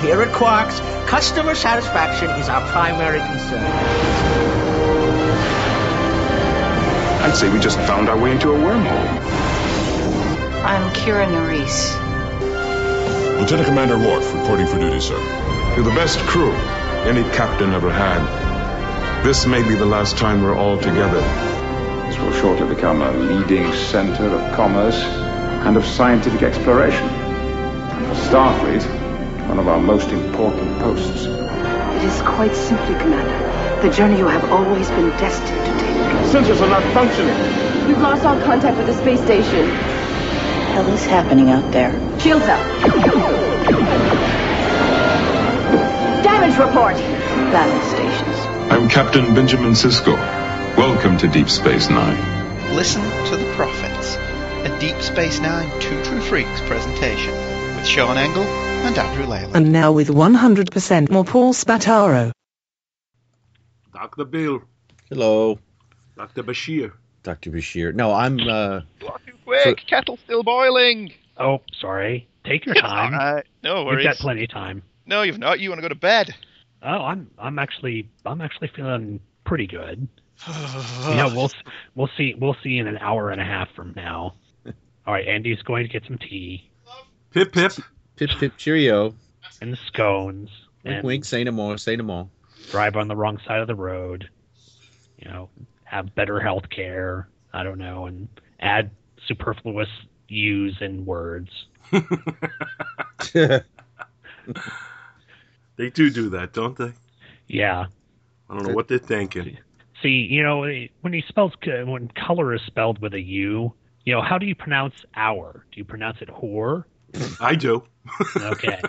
Here at Quarks, customer satisfaction is our primary concern. I'd say we just found our way into a wormhole. I'm Kira Nerys. Lieutenant Commander Worf, reporting for duty, sir. You're the best crew any captain ever had. This may be the last time we're all together. This will shortly become a leading center of commerce and of scientific exploration. And for Starfleet, one of our most important posts. It is quite simply, Commander, the journey you have always been destined to take. Sensors are not functioning. We've lost all contact with the space station. What hell is happening out there? Shields up. Damage report. Battle stations. I'm Captain Benjamin Sisko. Welcome to Deep Space Nine. Listen to the Prophets, a Deep Space Nine Two True Freaks presentation with Sean Engel and Andrew Leyland. And now with 100% more Paul Spataro. Dr. Bill, Hello, Dr. Bashir. Dr. Bashir. No, I'm uh Too quick, kettle still boiling. Oh, sorry. Take your time. right, no We've got plenty of time. No, you've not. You want to go to bed? Oh, I'm I'm actually I'm actually feeling pretty good. yeah, we'll we'll see we'll see in an hour and a half from now. All right, Andy's going to get some tea Pip pip. Pip pip cheerio. and the scones Wink and wink, say no more, say no more. drive on the wrong side of the road. You know, have better health care. I don't know, and add superfluous use and words. They do do that, don't they? Yeah. I don't know what they're thinking. See, you know, when he spells when color is spelled with a U, you know, how do you pronounce hour? Do you pronounce it whore? I do. Okay,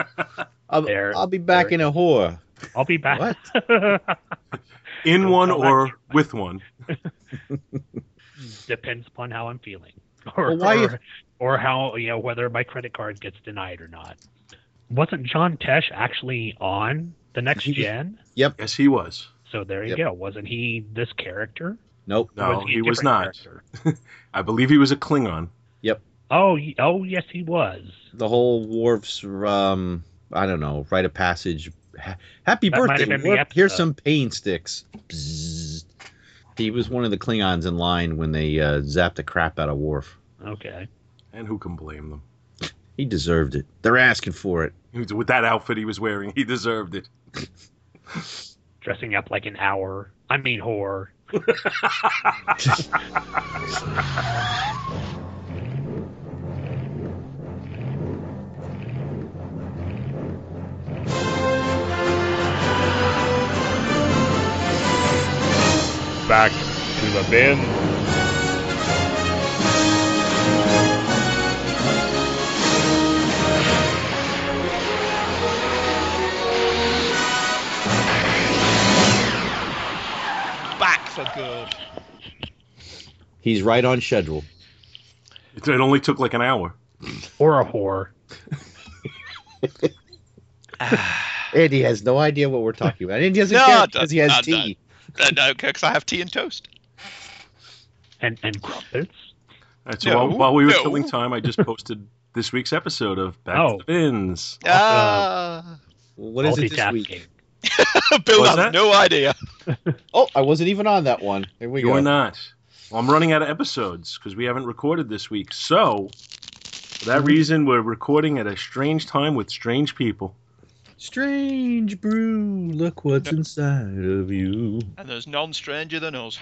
I'll, There, I'll be back there. in a whore. I'll be back. What? In Don't one or that. with one. Depends upon how I'm feeling, or Well, why or, if- or how you know whether my credit card gets denied or not. Wasn't John Tesh actually on the next He was- gen? Yes, he was. So there you Yep. go. Wasn't he this character? Nope. No, was a he was not. I believe he was a Klingon. Oh, y- oh yes, he was. The whole Worf's um I don't know, rite of passage. Ha- Happy That birthday, have been the Worf. Here's some pain sticks. Bzzzt. He was one of the Klingons in line when they uh, zapped the crap out of Worf. Okay. And who can blame them? He deserved it. They're asking for it. With that outfit he was wearing, he deserved it. Dressing up like an hour. I mean, whore. Back to the bin. Back for good. He's right on schedule. It it only took like an hour. Or a whore. Andy has no idea what we're talking about. Andy doesn't No, care because he has I tea. Uh, no, because I have tea and toast. And and crumpets. All right, so No, while, while we were no. killing time, I just posted this week's episode of Back Oh. to the Bins. Ah, What is it this week? Bill What's has no idea. Oh, I wasn't even on that one. Here we go. You're go. not. Well, I'm running out of episodes because we haven't recorded this week. So, for that reason, we're recording at a strange time with strange people. Strange brew, look what's inside of you. And there's none stranger than us.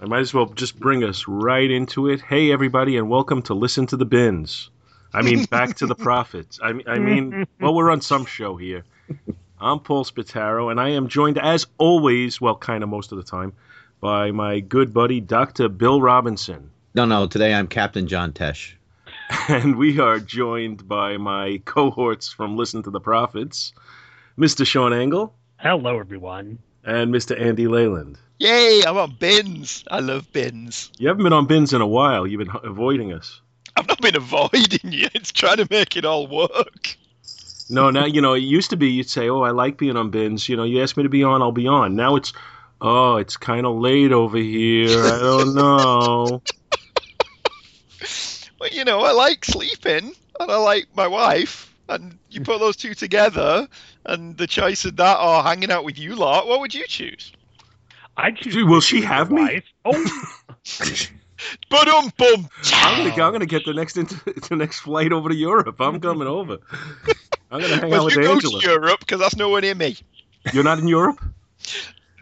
I might as well just bring us right into it. Hey, everybody, and welcome to Listen to the Bins. I mean, back to the Prophets. I mean, I mean, well, we're on some show here. I'm Paul Spataro, and I am joined, as always, well, kind of most of the time, by my good buddy, Dr. Bill Robinson. No, no, today I'm Captain John Tesh. And we are joined by my cohorts from Listen to the Prophets, Mr. Sean Engel Hello, everyone. and Mr. Andy Leyland. Yay, I'm on bins. I love bins. You haven't been on bins in a while. You've been avoiding us. I've not been avoiding you. It's trying to make it all work. No, now you know it used to be you'd say, "Oh, I like being on bins." You know, you ask me to be on, I'll be on. Now it's, "Oh, it's kind of late over here. I don't know." Well, you know, I like sleeping and I like my wife. and you put those two together, and the choice of that or hanging out with you lot, what would you choose? I'd choose. Will she have me? wife. Oh, But um bum. I'm gonna, I'm gonna get the next into the next flight over to Europe. I'm coming over. I'm gonna hang out Well, with you go Angela. to Europe because that's nowhere near me. You're not in Europe?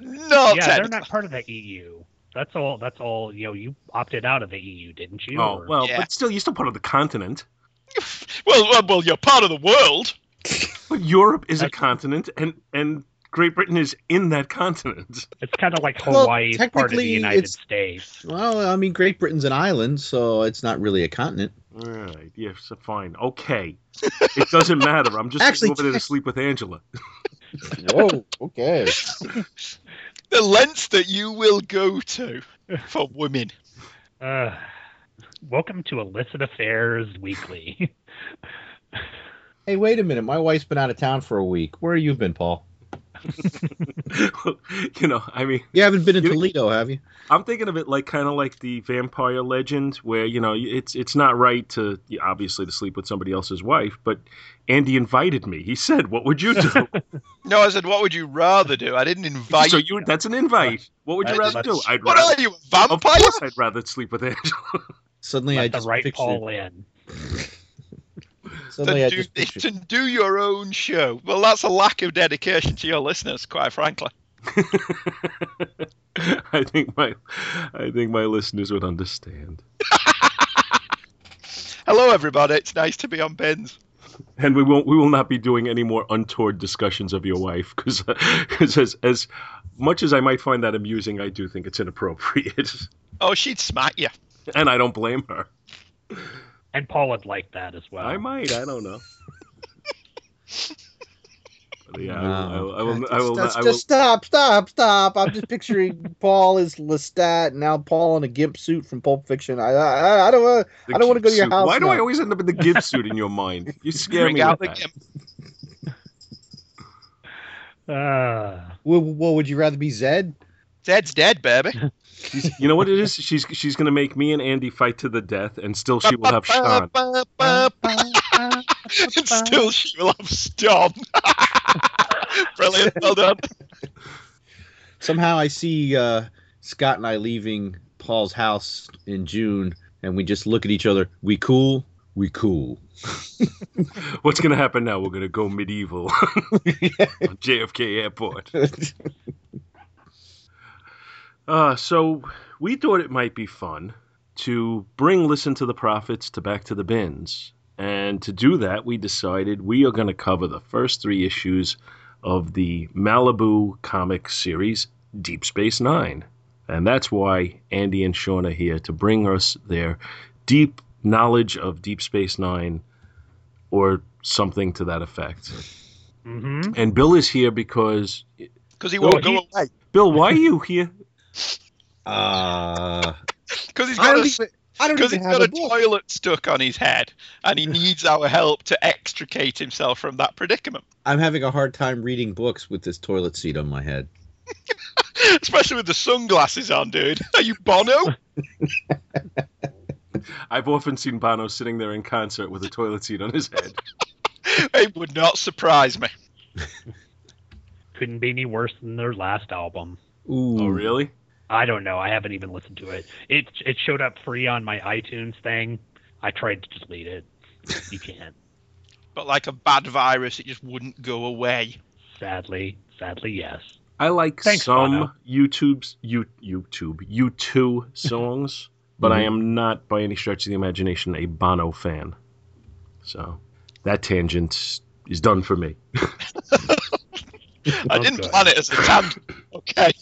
No, yeah, they're not part of the EU. That's all. That's all. You know, you opted out of the EU, didn't you? Oh Or- well, Yeah. but still, you're still part of the continent. Well, well, well, you're part of the world. But Europe is a continent, and and Great Britain is in that continent. It's kind of like Well, Hawaii is part of the United it's- States. Well, I mean, Great Britain's an island, so it's not really a continent. All right, yeah, so fine, okay. It doesn't matter. I'm just Actually, over there to sleep with Angela. Whoa, okay. The lengths that you will go to for women. Uh, welcome to Illicit Affairs Weekly. Hey, wait a minute. My wife's been out of town for a week. Where have you been, Paul? you know, I mean, You haven't been in You- Toledo, have you? I'm thinking of it like kind of like the vampire legend, where you know it's it's not right to obviously to sleep with somebody else's wife, but Andy invited me. He said, "What would you do?" No, I said, what would you rather do? I didn't invite so you that's an invite. What would you That's- rather do? I'd What rather, are you, a of vampire? course, I'd rather sleep with Angela. Suddenly, I Let the just right pictured. Paul in. Suddenly, I to, do, just pictured. to do your own show. Well, that's a lack of dedication to your listeners, quite frankly. I think my I think my listeners would understand. Hello, everybody. It's nice to be on Bins. and we won't we will not be doing any more untoward discussions of your wife because uh, as as much as I might find that amusing, I do think it's inappropriate, Oh, she'd smack you. and I don't blame her. And Paul would like that as well. I might, I don't know. But yeah, I will. I. I will, I will, Just- I just stop, stop, stop. I'm just picturing Paul as Lestat, and now Paul in a gimp suit from Pulp Fiction. I, I, I don't want. I don't want to go to your suit. house. Why do I always end up in the gimp suit in your mind? You scare Bring me out with the that. gimp. Uh, Well, well, would you rather be Zed? Zed's dead, baby. She's, you know what it is? She's she's gonna make me and Andy fight to the death, and still she will have Sean. and still she will have Stom. Brilliant. Well done. Somehow, I see uh, Scott and I leaving Paul's house in June, and we just look at each other. We cool. We cool. What's gonna happen now? We're gonna go medieval JFK Airport. Uh, so we thought it might be fun to bring Listen to the Prophets to Back to the Bins. And to do that, we decided we are going to cover the first three issues of the Malibu comic series, Deep Space Nine. And that's why Andy and Sean are here to bring us their deep knowledge of Deep Space Nine or something to that effect. hmm And Bill is here because. Because he won't go he- away. Bill, why are you here? Uh, Because he's I got don't a even. I don't Because even he's have got a a book. toilet stuck on his head, and he needs our help to extricate himself from that predicament. I'm having a hard time reading books with this toilet seat on my head. Especially with the sunglasses on, dude. Are you Bono? I've often seen Bono sitting there in concert with a toilet seat on his head. it would not surprise me. Couldn't be any worse than their last album. Ooh. Oh, really? I don't know. I haven't even listened to it. It it showed up free on my iTunes thing. I tried to delete it. You can't. But like a bad virus, it just wouldn't go away. Sadly, sadly, yes. I like Thanks, some Bono. YouTube's you YouTube U2 songs, but I mm-hmm. am not by any stretch of the imagination a Bono fan. So that tangent is done for me. I didn't plan it as a tangent. Okay.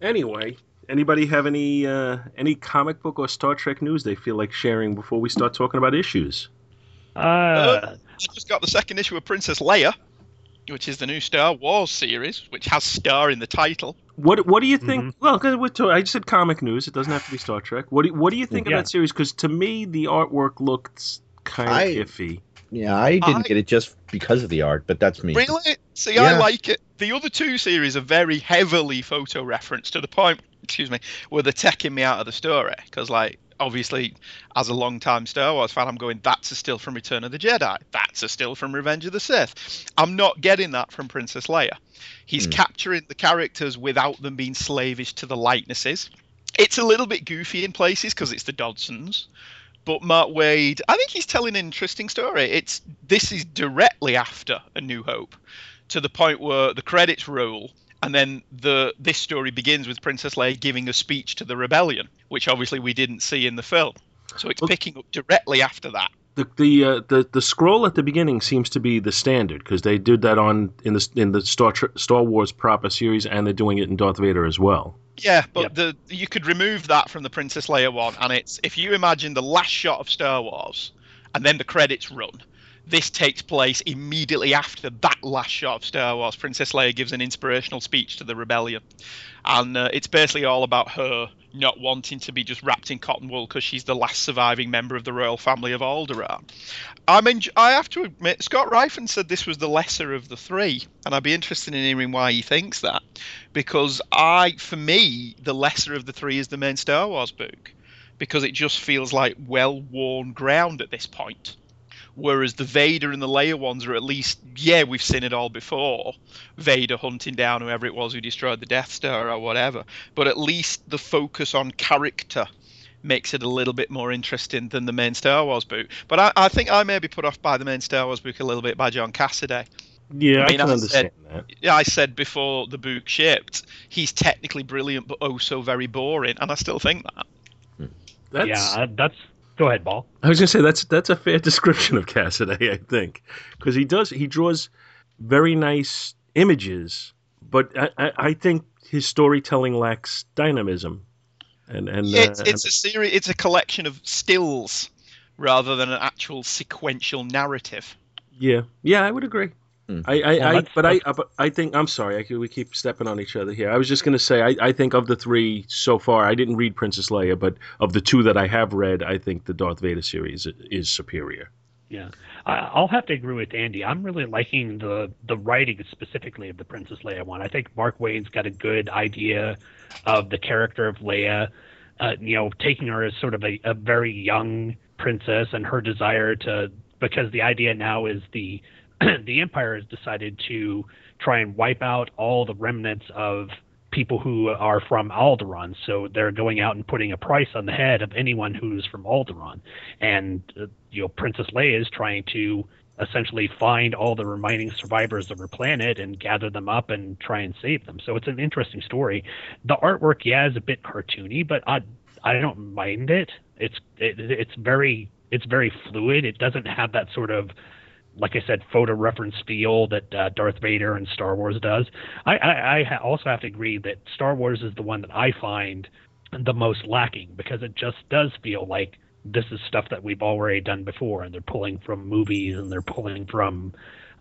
Anyway, anybody have any uh, any comic book or Star Trek news they feel like sharing before we start talking about issues? Uh, I just got the second issue of Princess Leia, which is the new Star Wars series, which has Star in the title. What What do you think? Mm-hmm. Well, 'cause we're I just said comic news. It doesn't have to be Star Trek. What do What do you think Yeah. of that series? Because to me, the artwork looked kind of I- iffy. Yeah, I didn't I- get it just because of the art, but that's me. Really? See, I like it. The other two series are very heavily photo referenced to the point, excuse me, where they're taking me out of the story. Because, like, obviously, as a long-time Star Wars fan, I'm going, that's a still from Return of the Jedi. That's a still from Revenge of the Sith. I'm not getting that from Princess Leia. He's Hmm. capturing the characters without them being slavish to the likenesses. It's a little bit goofy in places because it's the Dodsons. But Mark Waid, I think he's telling an interesting story. It's this is directly after A New Hope, to the point where the credits roll, and then the this story begins with Princess Leia giving a speech to the rebellion, which obviously we didn't see in the film. So it's picking up directly after that. The the uh, the the scroll at the beginning seems to be the standard because they did that on in the in the Star Tr- Star Wars proper series, and they're doing it in Darth Vader as well. Yeah, but the you could remove that from the Princess Leia one, and it's if you imagine the last shot of Star Wars, and then the credits run. This takes place immediately after that last shot of Star Wars. Princess Leia gives an inspirational speech to the rebellion, and uh, it's basically all about her not wanting to be just wrapped in cotton wool because she's the last surviving member of the royal family of Alderaan. I mean, I have to admit, Scott Ryfen said this was the lesser of the three, and I'd be interested in hearing why he thinks that, because I, for me, the lesser of the three is the main Star Wars book, because it just feels like well-worn ground at this point. Whereas the Vader and the Leia ones are at least, yeah, we've seen it all before. Vader hunting down whoever it was who destroyed the Death Star or whatever. But at least the focus on character makes it a little bit more interesting than the main Star Wars book. But I, I think I may be put off by the main Star Wars book a little bit by John Cassaday. Yeah, I, mean, can I understand said, that. Yeah, I said before the book shipped, he's technically brilliant, but oh so very boring, and I still think that. Hmm. That's, yeah, that's. Go ahead, Ball. I was gonna say that's that's a fair description of Cassaday, I think, because he does he draws very nice images, but I, I, I think his storytelling lacks dynamism, and and Yeah, it's, uh, it's a series. It's a collection of stills rather than an actual sequential narrative. Yeah, yeah, I would agree. Hmm. I, I, Well, I but I, I, I think I'm sorry. I, could- we keep stepping on each other here. I was just gonna say, I, I think of the three so far, I didn't read Princess Leia, but of the two that I have read, I think the Darth Vader series is superior. Yeah, I, I'll have to agree with Andy. I'm really liking the the writing specifically of the Princess Leia one. I think Mark Waid's got a good idea of the character of Leia. Uh, you know, taking her as sort of a, a very young princess and her desire to because the idea now is the the Empire has decided to try and wipe out all the remnants of people who are from Alderaan. So they're going out and putting a price on the head of anyone who's from Alderaan. And uh, you know, Princess Leia is trying to essentially find all the remaining survivors of her planet and gather them up and try and save them. So it's an interesting story. The artwork, yeah, is a bit cartoony, but I I don't mind it. It's it, it's very it's very fluid. It doesn't have that sort of like I said, photo reference feel that uh, Darth Vader and Star Wars does. I, I, I ha- also have to agree that Star Wars is the one that I find the most lacking because it just does feel like this is stuff that we've already done before, and they're pulling from movies and they're pulling from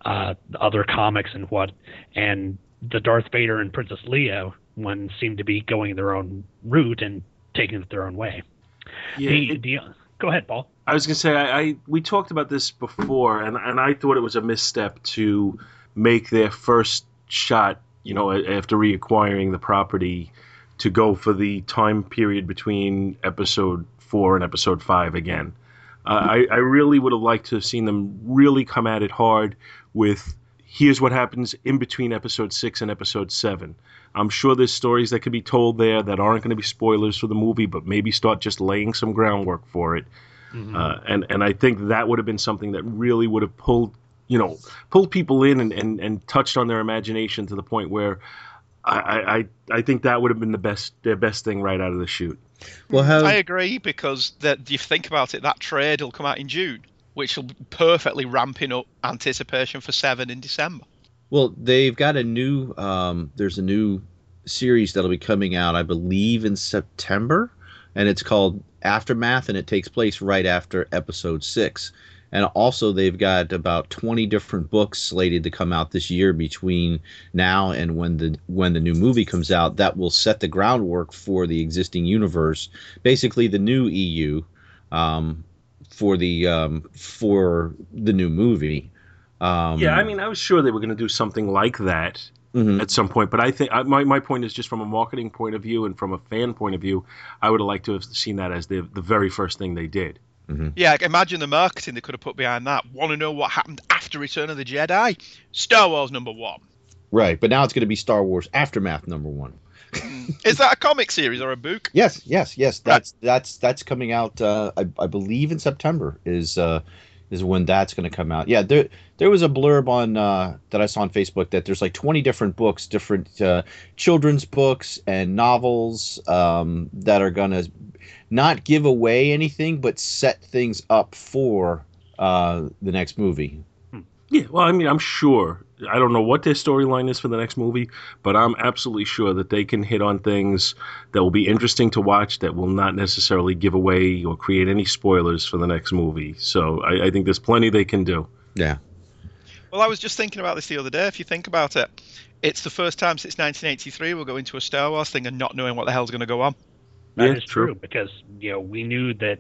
uh, other comics and what. And the Darth Vader and Princess Leia one seem to be going their own route and taking it their own way. Yeah, The- it- the- go ahead, Paul. I was gonna say I, I we talked about this before, and and I thought it was a misstep to make their first shot, you know, after reacquiring the property, to go for the time period between episode four and episode five again. Uh, I I really would have liked to have seen them really come at it hard with here's what happens in between episode six and episode seven. I'm sure there's stories that could be told there that aren't going to be spoilers for the movie, but maybe start just laying some groundwork for it. Uh, and and I think that would have been something that really would have pulled you know pulled people in and, and, and touched on their imagination to the point where I, I I think that would have been the best their best thing right out of the shoot. Well, how I agree because that if you think about it, that trade will come out in June, which will be perfectly ramping up anticipation for Seven in December. Well, they've got a new. Um, there's a new series that'll be coming out, I believe, in September, and it's called Aftermath, and it takes place right after Episode Six. And also, they've got about 20 different books slated to come out this year between now and when the when the new movie comes out. That will set the groundwork for the existing universe, basically the new EU, um, for the um, for the new movie. Um, yeah, I mean, I was sure they were going to do something like that Mhm. at some point. But I think I, my my point is just from a marketing point of view and from a fan point of view, I would have liked to have seen that as the the very first thing they did. Yeah, like, imagine the marketing they could have put behind that. Want to know what happened after Return of the Jedi? Star Wars number one. Right, but now it's going to be Star Wars Aftermath number one. Is that a comic series or a book? Yes, yes, yes. That's that's that's coming out. Uh, I, I believe in September is uh, is when that's going to come out. Yeah, there there was a blurb on uh, that I saw on Facebook that there's like 20 different books, different uh, children's books and novels um, that are going to not give away anything, but set things up for uh, the next movie. Yeah, well, I mean, I'm sure. I don't know what their storyline is for the next movie, but I'm absolutely sure that they can hit on things that will be interesting to watch that will not necessarily give away or create any spoilers for the next movie. So I, I think there's plenty they can do. Yeah. Well, I was just thinking about this the other day. If you think about it, it's the first time since 1983 we're going to a Star Wars thing and not knowing what the hell's going to go on. That Yeah, is true. true because you know we knew that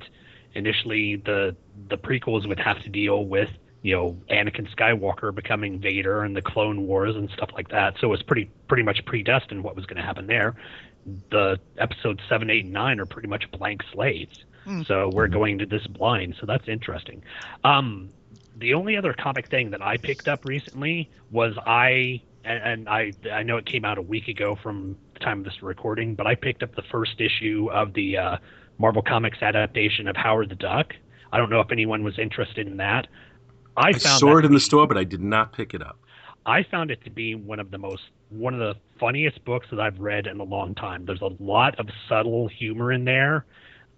initially the the prequels would have to deal with you know Anakin Skywalker becoming Vader and the Clone Wars and stuff like that. So it was pretty pretty much predestined what was going to happen there. The episodes seven, eight, and nine are pretty much blank slates. Hmm. So we're going to this blind. So that's interesting. Um, the only other comic thing that I picked up recently was I and, and I I know it came out a week ago from the time of this recording, but I picked up the first issue of the uh, Marvel Comics adaptation of Howard the Duck. I don't know if anyone was interested in that. I, I, found saw it in the store, but I did not pick it up. I found it to be one of the most one of the funniest books that I've read in a long time. There's a lot of subtle humor in there.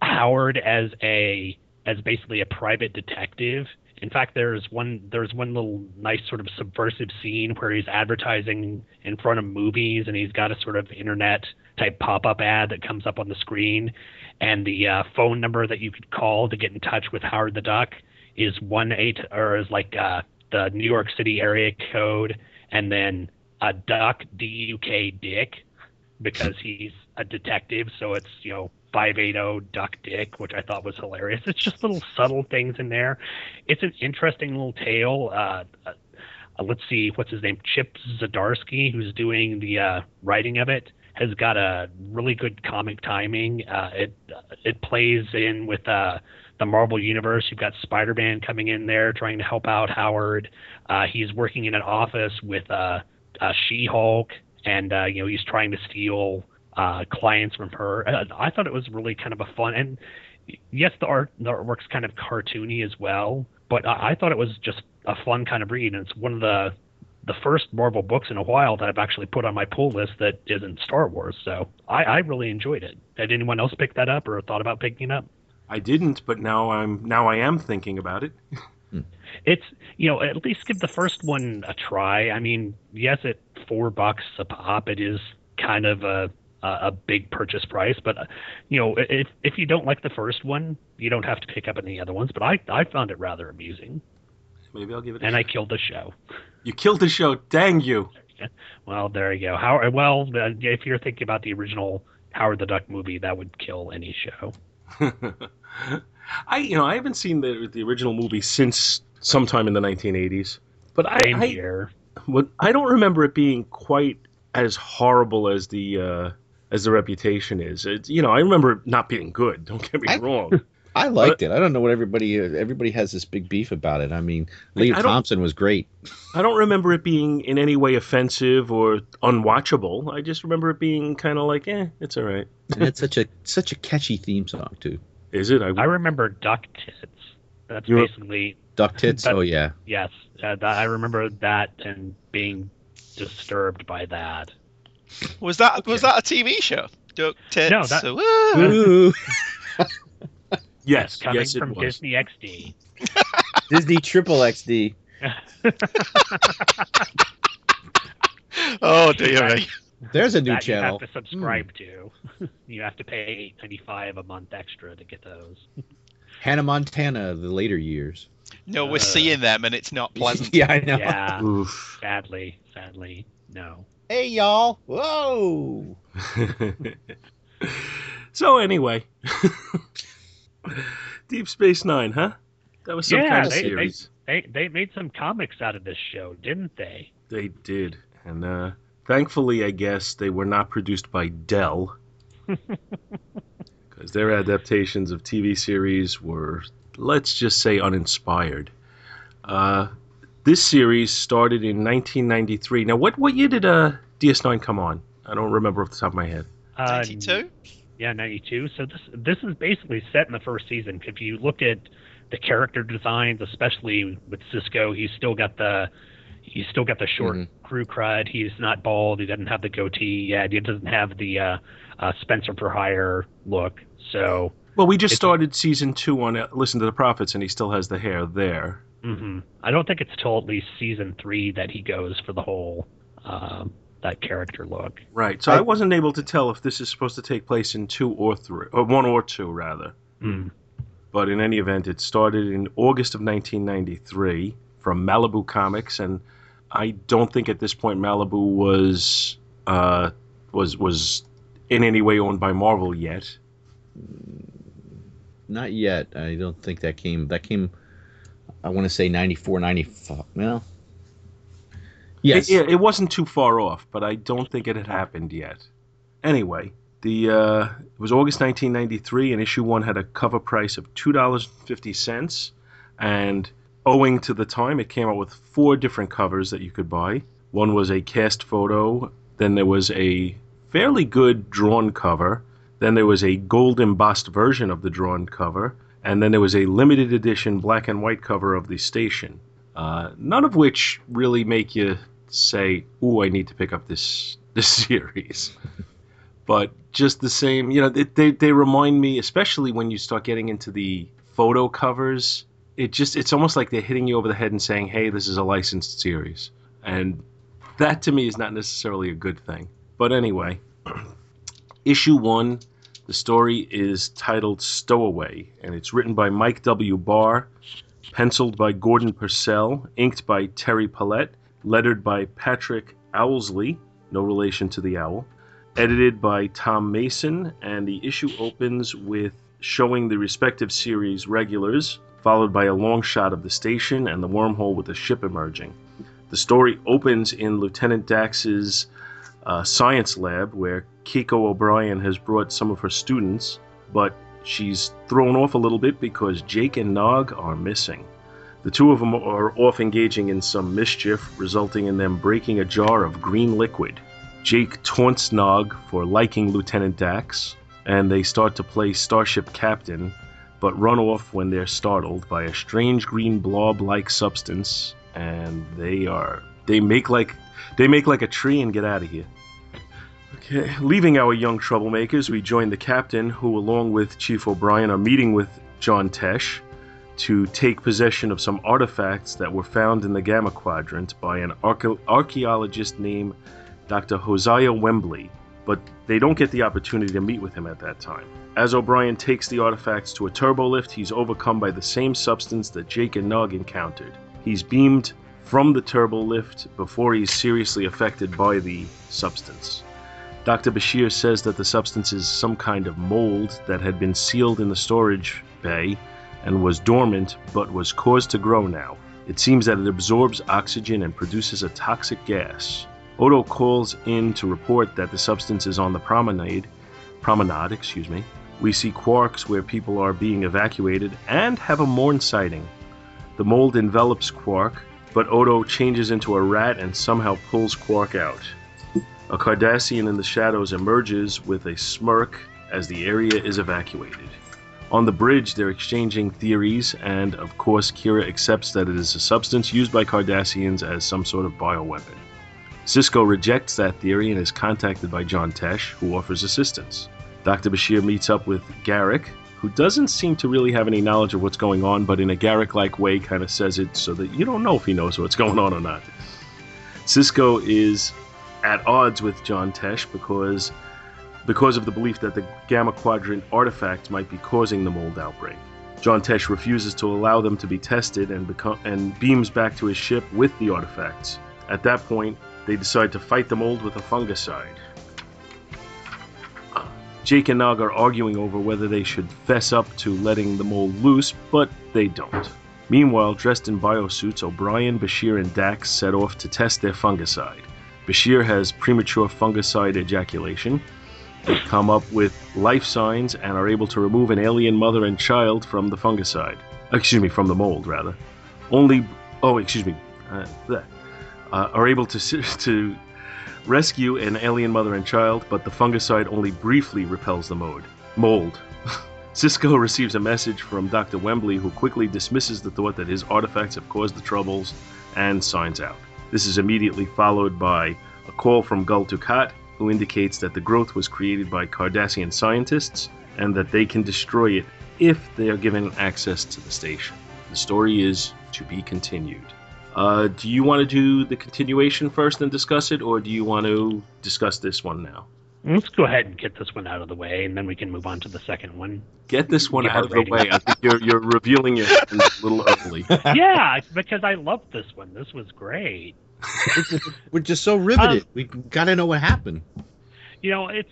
Howard as a as basically a private detective. In fact, there's one there's one little nice sort of subversive scene where he's advertising in front of movies and he's got a sort of internet type pop-up ad that comes up on the screen. And the uh, phone number that you could call to get in touch with Howard the Duck is one eight or is like uh, the New York City area code and then a duck D U K Dick because he's a detective, so it's you know five eight zero Duck Dick, which I thought was hilarious. It's just little subtle things in there. It's an interesting little tale. Uh, uh, uh, let's see, what's his name? Chip Zdarsky, who's doing the uh, writing of it, has got a really good comic timing. Uh, it it plays in with uh, the Marvel universe. You've got Spider-Man coming in there trying to help out Howard. Uh, he's working in an office with uh, uh, She-Hulk, and uh, you know he's trying to steal uh, clients from her. Uh, I thought it was really kind of a fun and yes, the art the artwork's kind of cartoony as well, but I, I thought it was just a fun kind of read, and it's one of the the first Marvel books in a while that I've actually put on my pull list that isn't Star Wars. So I, I really enjoyed it. Did anyone else pick that up or thought about picking it up? I didn't, but now I'm now I am thinking about it. It's you know at least give the first one a try. I mean, yes, at four bucks a pop, it is kind of a a a big purchase price, but uh, you know if if you don't like the first one, you don't have to pick up any other ones. But I I found it rather amusing, Maybe I'll give it. A and I killed the show. You killed the show. Dang you! Well, there you go. How well uh, if you're thinking about the original Howard the Duck movie, that would kill any show. I you know I haven't seen the the original movie since sometime in the 1980s, but I Same I, here. what I don't remember it being quite as horrible as the uh, as the reputation is. It's, you know I remember it not being good. Don't get me I- wrong. I liked it. I don't know what everybody everybody has this big beef about it. I mean, Lea I Thompson was great. I don't remember it being in any way offensive or unwatchable. I just remember it being kind of like, eh, it's all right. And it's such a such a catchy theme song too. Is it? I, I remember Duck Tits. That's You're- basically Duck tits. That- oh yeah. yes. Uh, that, I remember that and being disturbed by that. Was that was that a TV show? Duck tits. No, that- Ooh. yes, Coming yes, it from was. Disney XD. Disney Triple XD. oh dear me. There's a new that channel. you have to subscribe to. you have to pay eight ninety five a month extra to get those. Hannah Montana, the later years. No, we're Uh, seeing them and it's not pleasant. yeah, I know. Yeah, Oof. sadly, sadly, no. Hey y'all. Whoa. so anyway, Deep Space Nine, huh? That was some Yeah, kind of they- they- They they made some comics out of this show, didn't they? They did, and uh, Thankfully, I guess they were not produced by Dell. Because their adaptations of TV series were, let's just say, uninspired. Uh, this series started in 1993. Now, what, what year did uh, DS9 come on? I don't remember off the top of my head. Uh, 92? Yeah, 92. So this this is basically set in the first season. If you look at the character designs, especially with Sisko, he's still got the he's still got the short crew crud. He's not bald. He doesn't have the goatee yet. He doesn't have the uh, uh, Spencer for hire look. So Well, we just started season two on uh, Listen to the Prophets, and he still has the hair there. Hmm I don't think it's till at least season three that he goes for the whole um, that character look. Right. So I, wasn't able to tell if this is supposed to take place in two or three, or one or two rather. Mm. But in any event, it started in August of 1993 from Malibu Comics, and I don't think at this point Malibu was uh, was was in any way owned by Marvel yet. Not yet. I don't think that came. That came. I want to say 94, 95. Well, yes. It, it wasn't too far off, but I don't think it had happened yet. Anyway, the uh, it was August 1993, and issue one had a cover price of two dollars fifty cents, and owing to the time, it came out with four different covers that you could buy. One was a cast photo, then there was a fairly good drawn cover, then there was a gold embossed version of the drawn cover, and then there was a limited edition black and white cover of the station. Uh, none of which really make you say, "Ooh, I need to pick up this this series." but just the same, you know, they, they they remind me, especially when you start getting into the photo covers. It just it's almost like they're hitting you over the head and saying, "Hey, this is a licensed series," and that to me is not necessarily a good thing. But anyway, issue one, the story is titled "Stowaway," and it's written by Mike W. Barr, penciled by Gordon Purcell, inked by Terry Pallot, lettered by Patrick Owlsley, no relation to the owl, edited by Tom Mason, and the issue opens with showing the respective series regulars, followed by a long shot of the station and the wormhole with the ship emerging. The story opens in Lieutenant Dax's uh, science lab, where Keiko O'Brien has brought some of her students, but she's thrown off a little bit because Jake and Nog are missing. The two of them are off engaging in some mischief, resulting in them breaking a jar of green liquid. Jake taunts Nog for liking Lieutenant Dax, and they start to play Starship Captain, but run off when they're startled by a strange green blob-like substance, and they are they make like they make like a tree and get out of here. Leaving our young troublemakers, we join the captain, who, along with Chief O'Brien, are meeting with John Tesh to take possession of some artifacts that were found in the Gamma Quadrant by an archae- archaeologist named Dr. Hosea Wembley, but they don't get the opportunity to meet with him at that time. As O'Brien takes the artifacts to a turbolift, he's overcome by the same substance that Jake and Nog encountered. He's beamed from the turbolift before he's seriously affected by the substance. Dr. Bashir says that the substance is some kind of mold that had been sealed in the storage bay and was dormant but was caused to grow now. It seems that it absorbs oxygen and produces a toxic gas. Odo calls in to report that the substance is on the promenade, promenade, excuse me. We see Quarks where people are being evacuated and have a Morn sighting. The mold envelops Quark, but Odo changes into a rat and somehow pulls Quark out. A Cardassian in the shadows emerges with a smirk as the area is evacuated. On the bridge, they're exchanging theories, and of course, Kira accepts that it is a substance used by Cardassians as some sort of bioweapon. Sisko rejects that theory and is contacted by John Tesh, who offers assistance. Dr. Bashir meets up with Garak, who doesn't seem to really have any knowledge of what's going on, but in a Garak like way kind of says it so that you don't know if he knows what's going on or not. Sisko is at odds with John Tesh because because of the belief that the Gamma Quadrant artifact might be causing the mold outbreak. John Tesh refuses to allow them to be tested and become and beams back to his ship with the artifacts. At that point, they decide to fight the mold with a fungicide. Jake and Nog are arguing over whether they should fess up to letting the mold loose, but they don't. Meanwhile, dressed in biosuits, O'Brien, Bashir, and Dax set off to test their fungicide. Bashir has premature fungicide ejaculation. They come up with life signs and are able to remove an alien mother and child from the fungicide. Excuse me, from the mold, rather. Only, oh, excuse me, uh, uh, are able to to rescue an alien mother and child, but the fungicide only briefly repels the mold. Mold. Sisko receives a message from Dr. Wembley, who quickly dismisses the thought that his artifacts have caused the troubles and signs out. This is immediately followed by a call from Gul Dukat, who indicates that the growth was created by Cardassian scientists and that they can destroy it if they are given access to the station. The story is to be continued. Uh, do you want to do the continuation first and discuss it, or do you want to discuss this one now? Let's go ahead and get this one out of the way, and then we can move on to the second one. Get this one Give out of the way. I think you're, you're revealing it a little early. yeah, because I loved this one. This was great. We're just so riveted. we got to know what happened. You know, it's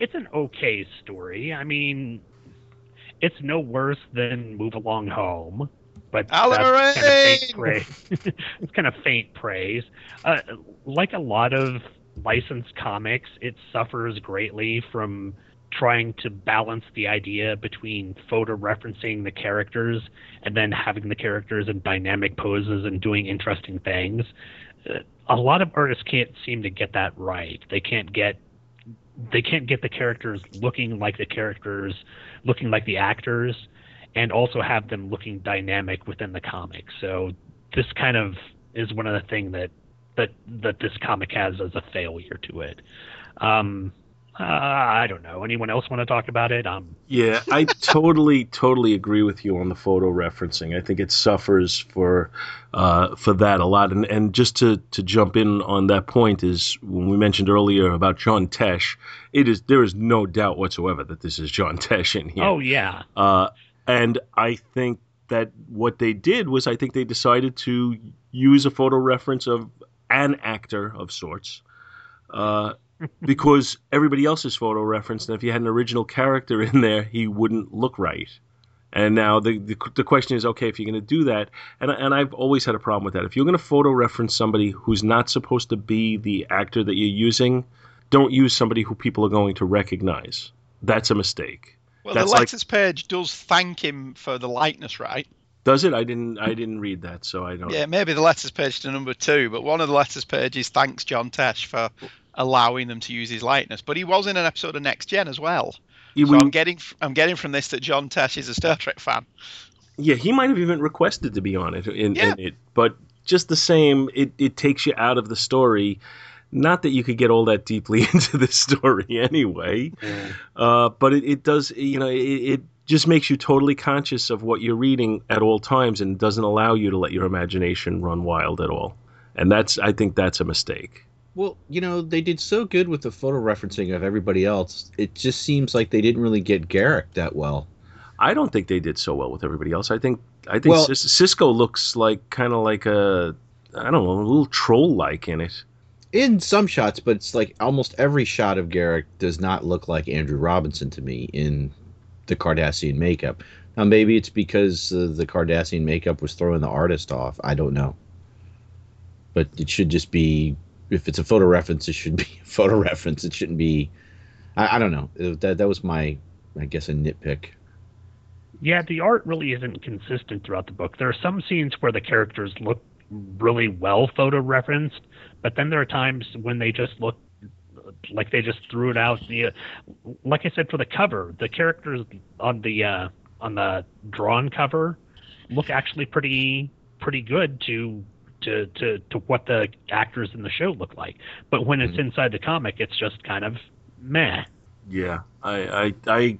it's an okay story. I mean, it's no worse than Move Along Home, but Alan that's kind of faint praise. it's kind of faint praise. Uh, like a lot of licensed comics, it suffers greatly from trying to balance the idea between photo referencing the characters and then having the characters in dynamic poses and doing interesting things. Uh, a lot of artists can't seem to get that right. They can't get they can't get the characters looking like the characters, looking like the actors, and also have them looking dynamic within the comic. So this kind of is one of the things that that that this comic has as a failure to it. Um, uh, I don't know. Anyone else want to talk about it? Um, Yeah, I totally, totally agree with you on the photo referencing. I think it suffers for uh, for that a lot. And and just to to jump in on that point is when we mentioned earlier about John Tesh, it is there is no doubt whatsoever that this is John Tesh in here. Oh yeah. Uh, and I think that what they did was I think they decided to use a photo reference of an actor of sorts. Uh, because everybody else's photo referenced, and if you had an original character in there, he wouldn't look right. And now the, the the question is, okay, if you're going to do that, and and I've always had a problem with that. If you're going to photo reference somebody who's not supposed to be the actor that you're using, don't use somebody who people are going to recognize. That's a mistake. Well, That's the like- letters page does thank him for the likeness, right? Does it? I didn't. I didn't read that, so I don't. Yeah, maybe the letters page to number two, but one of the letters pages thanks John Tesh for allowing them to use his likeness. But he was in an episode of Next Gen as well. Yeah, so we- I'm getting I'm getting from this that John Tesh is a Star Trek fan. Yeah, he might have even requested to be on it in, Yeah. in it, but just the same, it, it takes you out of the story. Not that you could get all that deeply into the story anyway, uh, but it, it does. You know, it, it just makes you totally conscious of what you're reading at all times, and doesn't allow you to let your imagination run wild at all. And that's, I think, that's a mistake. Well, you know, they did so good with the photo referencing of everybody else. It just seems like they didn't really get Garak that well. I don't think they did so well with everybody else. I think I think Well- Cis- Sisko looks like kind of like a I don't know a little troll like in it. In some shots, but it's like almost every shot of Garak does not look like Andrew Robinson to me in the Cardassian makeup. Now, maybe it's because uh, the Cardassian makeup was throwing the artist off. I don't know. But it should just be, if it's a photo reference, it should be a photo reference. It shouldn't be, I, I don't know. It- That, that was my, I guess, a nitpick. Yeah, the art really isn't consistent throughout the book. There are some scenes where the characters look really well photo referenced, but then there are times when they just look like they just threw it out. The, like I said for the cover, the characters on the uh, on the drawn cover look actually pretty pretty good to to to to what the actors in the show look like. But when it's inside the comic, it's just kind of meh. Yeah, I, I, I,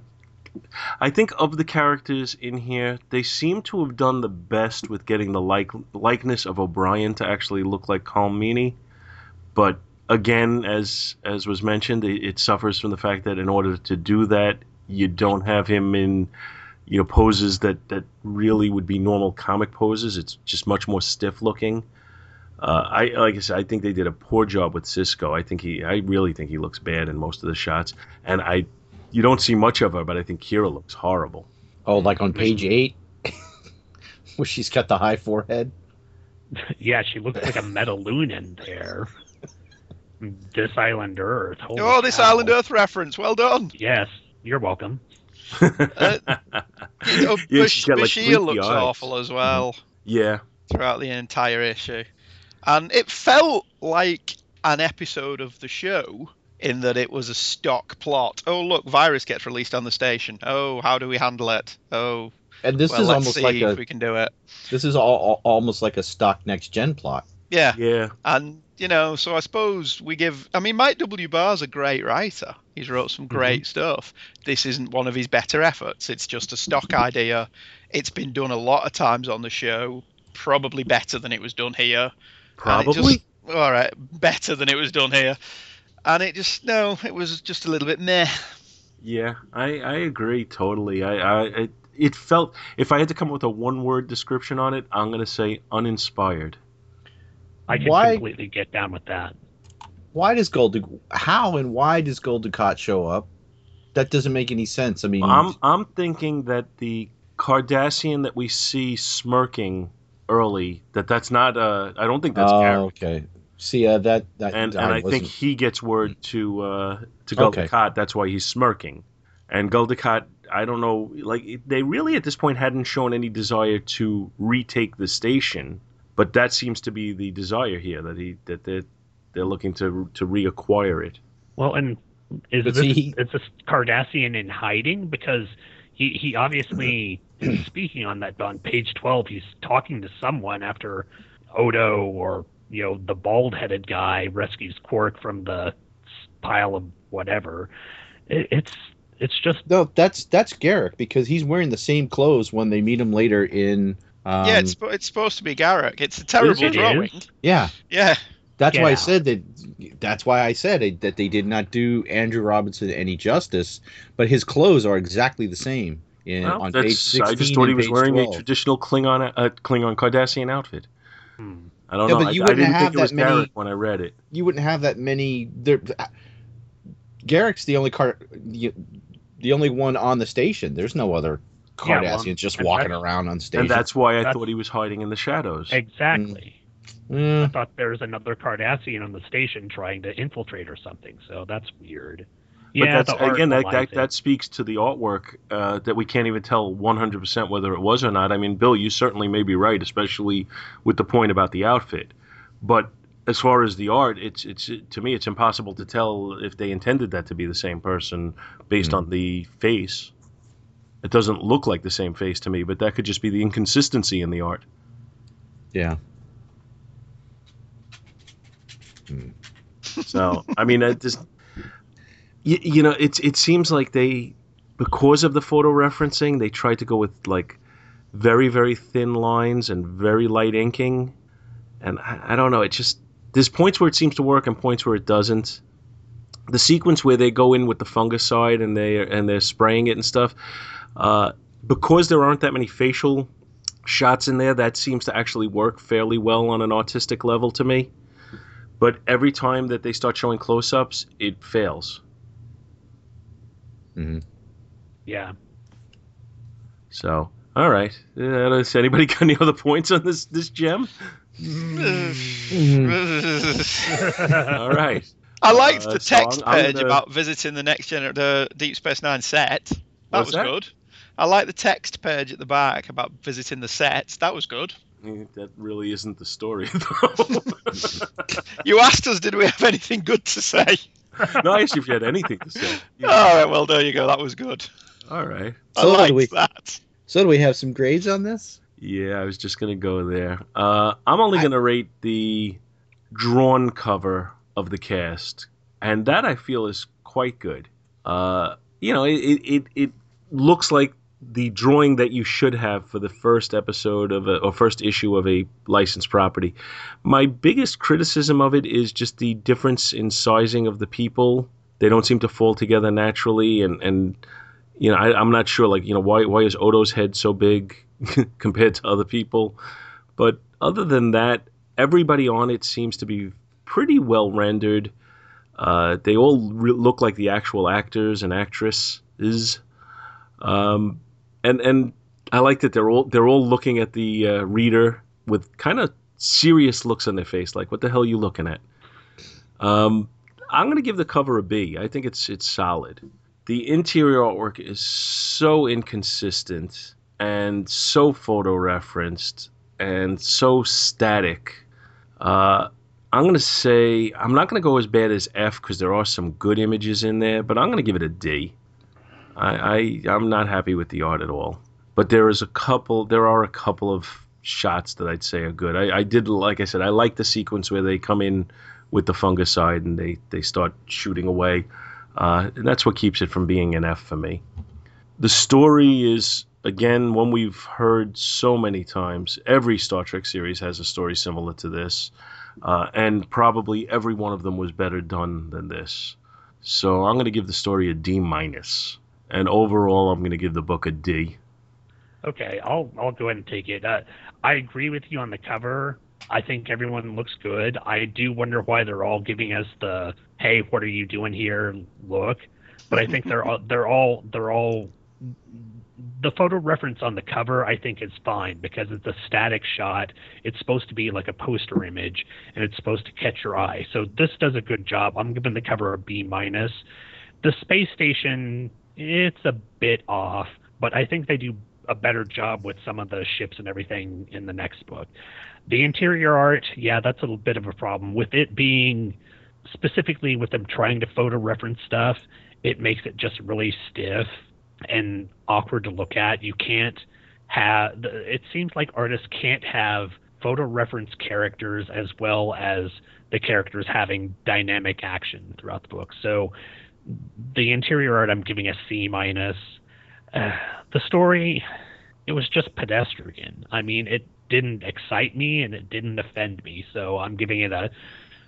I think of the characters in here, they seem to have done the best with getting the like likeness of O'Brien to actually look like Colm Colm Meaney. But again, as as was mentioned, it, it suffers from the fact that in order to do that, you don't have him in you know poses that that really would be normal comic poses. It's just much more stiff looking. Uh, I like I said, I think they did a poor job with Sisko. I think he, I really think he looks bad in most of the shots, and I, you don't see much of her, but I think Kira looks horrible. Oh, like on page eight, where she's got the high forehead. yeah, she looks like a Metaloon in there. This Island Earth. Holy oh, this cow. Island Earth reference. Well done. Yes, you're welcome. Uh, you know, Bash- she's like, Bashir looks eyes. awful as well yeah. throughout the entire issue, and it felt like an episode of the show in that it was a stock plot. Oh, look, virus gets released on the station. Oh, how do we handle it? Oh, And this well, is let's almost see like if a we can do it. this is all, all almost like a stock next gen plot. Yeah, Yeah. and you know, so I suppose we give. I mean, Mike W. Barr's a great writer. He's wrote some mm-hmm. great stuff. This isn't one of his better efforts. It's just a stock idea. It's been done a lot of times on the show. Probably better than it was done here. Probably. just- all right, better than it was done here. And it just no, it was just a little bit meh. Yeah, I, I agree totally. I, I it, it felt if I had to come up with a one word description on it, I'm gonna say uninspired. I can Why- completely get down with that. Why does Gold how and why does Gul Dukat show up? That doesn't make any sense. I mean, I'm I'm thinking that the Cardassian that we see smirking early that that's not uh I don't think that's oh, Garak. okay. See, uh, that that And I and I think he gets word to uh to Gul Okay. Dukat. That's why he's smirking. And Gul Dukat, I don't know, like they really at this point hadn't shown any desire to retake the station, but that seems to be the desire here that he that they're they're looking to to reacquire it. Well, and is But this see- is this Cardassian in hiding because he he obviously is speaking on that on page twelve. He's talking to someone after Odo or you know the bald headed guy rescues Quark from the pile of whatever. It, it's it's just no. That's that's Garak because he's wearing the same clothes when they meet him later in. Um, yeah, it's it's supposed to be Garak. It's a terrible it drawing. is? yeah. Yeah, That's Get why I said that. That's why I said it, that they did not do Andrew Robinson any justice, but his clothes are exactly the same. In, Well, on that's- page 16 I just thought he was wearing 12. a traditional Klingon uh, Klingon Cardassian outfit. hmm. I don't Yeah, know. but you I, I wouldn't didn't have think it was that many- Garak when I read it. You wouldn't have that many. There, Garak's the only car, the, the only one on the station. There's no other Yeah, well, just walking around on station. And that's why I That's- thought he was hiding in the shadows. exactly. I Mm, thought there was another Cardassian on the station trying to infiltrate or something. So that's weird. But Yeah, that's again that, that that speaks to the artwork uh, that we can't even tell 100% whether it was or not. I mean, Bill, you certainly may be right, especially with the point about the outfit. But as far as the art, it's it's to me it's impossible to tell if they intended that to be the same person based on the face. It doesn't look like the same face to me, but that could just be the inconsistency in the art. yeah. Hmm. So I mean, it just you, you know, it's it seems like they because of the photo referencing, they tried to go with like very very thin lines and very light inking, and I, I don't know. It just there's points where it seems to work and points where it doesn't. The sequence where they go in with the fungicide and they and they're spraying it and stuff, uh, because there aren't that many facial shots in there, that seems to actually work fairly well on an autistic level to me but every time that they start showing close-ups, it fails. hmm Yeah. So, all right. Uh, does anybody got any other points on this this gem? all right. I liked Uh, the so text I'm- I'm page gonna- about visiting the next gener- the Deep Space Nine set. That What's was that? good. I like the text page at the back about visiting the sets. That was good. That really isn't the story, though. You asked us, did we have anything good to say? no, I asked you if you had anything to say. Yeah. All right, well there you go. That was good. All right. I So do liked we- that. So do we have some grades on this? Yeah, I was just gonna go there. Uh, I'm only gonna rate the drawn cover of the cast, and that I feel is quite good. Uh, you know, it, it it it looks like the drawing that you should have for the first episode of a or first issue of a licensed property. My biggest criticism of it is just the difference in sizing of the people. They don't seem to fall together naturally, and and you know, I, I'm not sure, like, you know, why why is Odo's head so big compared to other people? But other than that, everybody on it seems to be pretty well rendered. Uh, they all re- look like the actual actors and actresses, um, and and I like that they're all they're all looking at the uh, reader with kind of serious looks on their face, like, "What the hell are you looking at?" Um, I'm to give the cover a B. I think it's it's solid. The interior artwork is so inconsistent and so photo referenced and so static. Uh, I'm to say I'm not to go as bad as F because there are some good images in there, but I'm to give it a D. I, I I'm not happy with the art at all. But there is a couple. There are a couple of shots that I'd say are good. I, I did like I said I like the sequence where they come in with the fungicide and they they start shooting away. Uh, and that's what keeps it from being an F for me. The story is again one we've heard so many times. Every Star Trek series has a story similar to this, uh, and probably every one of them was better done than this. So I'm going to give the story a D minus, and overall I'm going to give the book a D. Okay, I'll I'll go ahead and take it. Uh, I agree with you on the cover. I think everyone looks good. I do wonder why they're all giving us the "Hey, what are you doing here?" look. But I think they're all they're all they're all the photo reference on the cover I think is fine because it's a static shot. It's supposed to be like a poster image and it's supposed to catch your eye. So this does a good job. I'm giving the cover a B minus. The space station it's a bit off, but I think they do a better job with some of the ships and everything in the next book. The interior art, yeah, that's a little bit of a problem. With it being specifically with them trying to photo reference stuff, it makes it just really stiff and awkward to look at. You can't have, it seems like artists can't have photo reference characters as well as the characters having dynamic action throughout the book. So the interior art, I'm giving a C minus. Uh, the story, it was just pedestrian. I mean, it didn't excite me and it didn't offend me. So I'm giving it a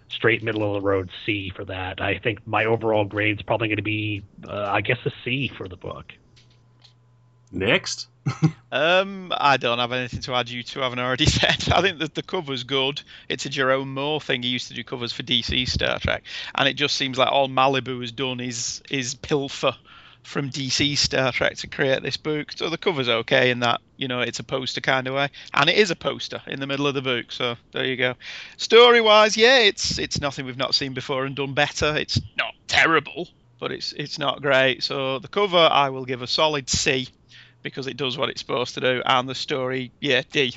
straight middle of the road C for that. I think my overall grade's probably going to be, uh, I guess, a C for the book. Next. um, I don't have anything to add. You two haven't already said. I think that the cover's good. It's a Jerome Moore thing. He used to do covers for DC Star Trek, and it just seems like all Malibu has done is is pilfer from DC Star Trek to create this book. So the cover's okay in that, you know, it's a poster kind of way. And it is a poster in the middle of the book. So there you go. Story wise, yeah, it's it's nothing we've not seen before and done better. It's not terrible, but it's it's not great. So the cover I will give a solid C because it does what it's supposed to do. And the story, yeah, D.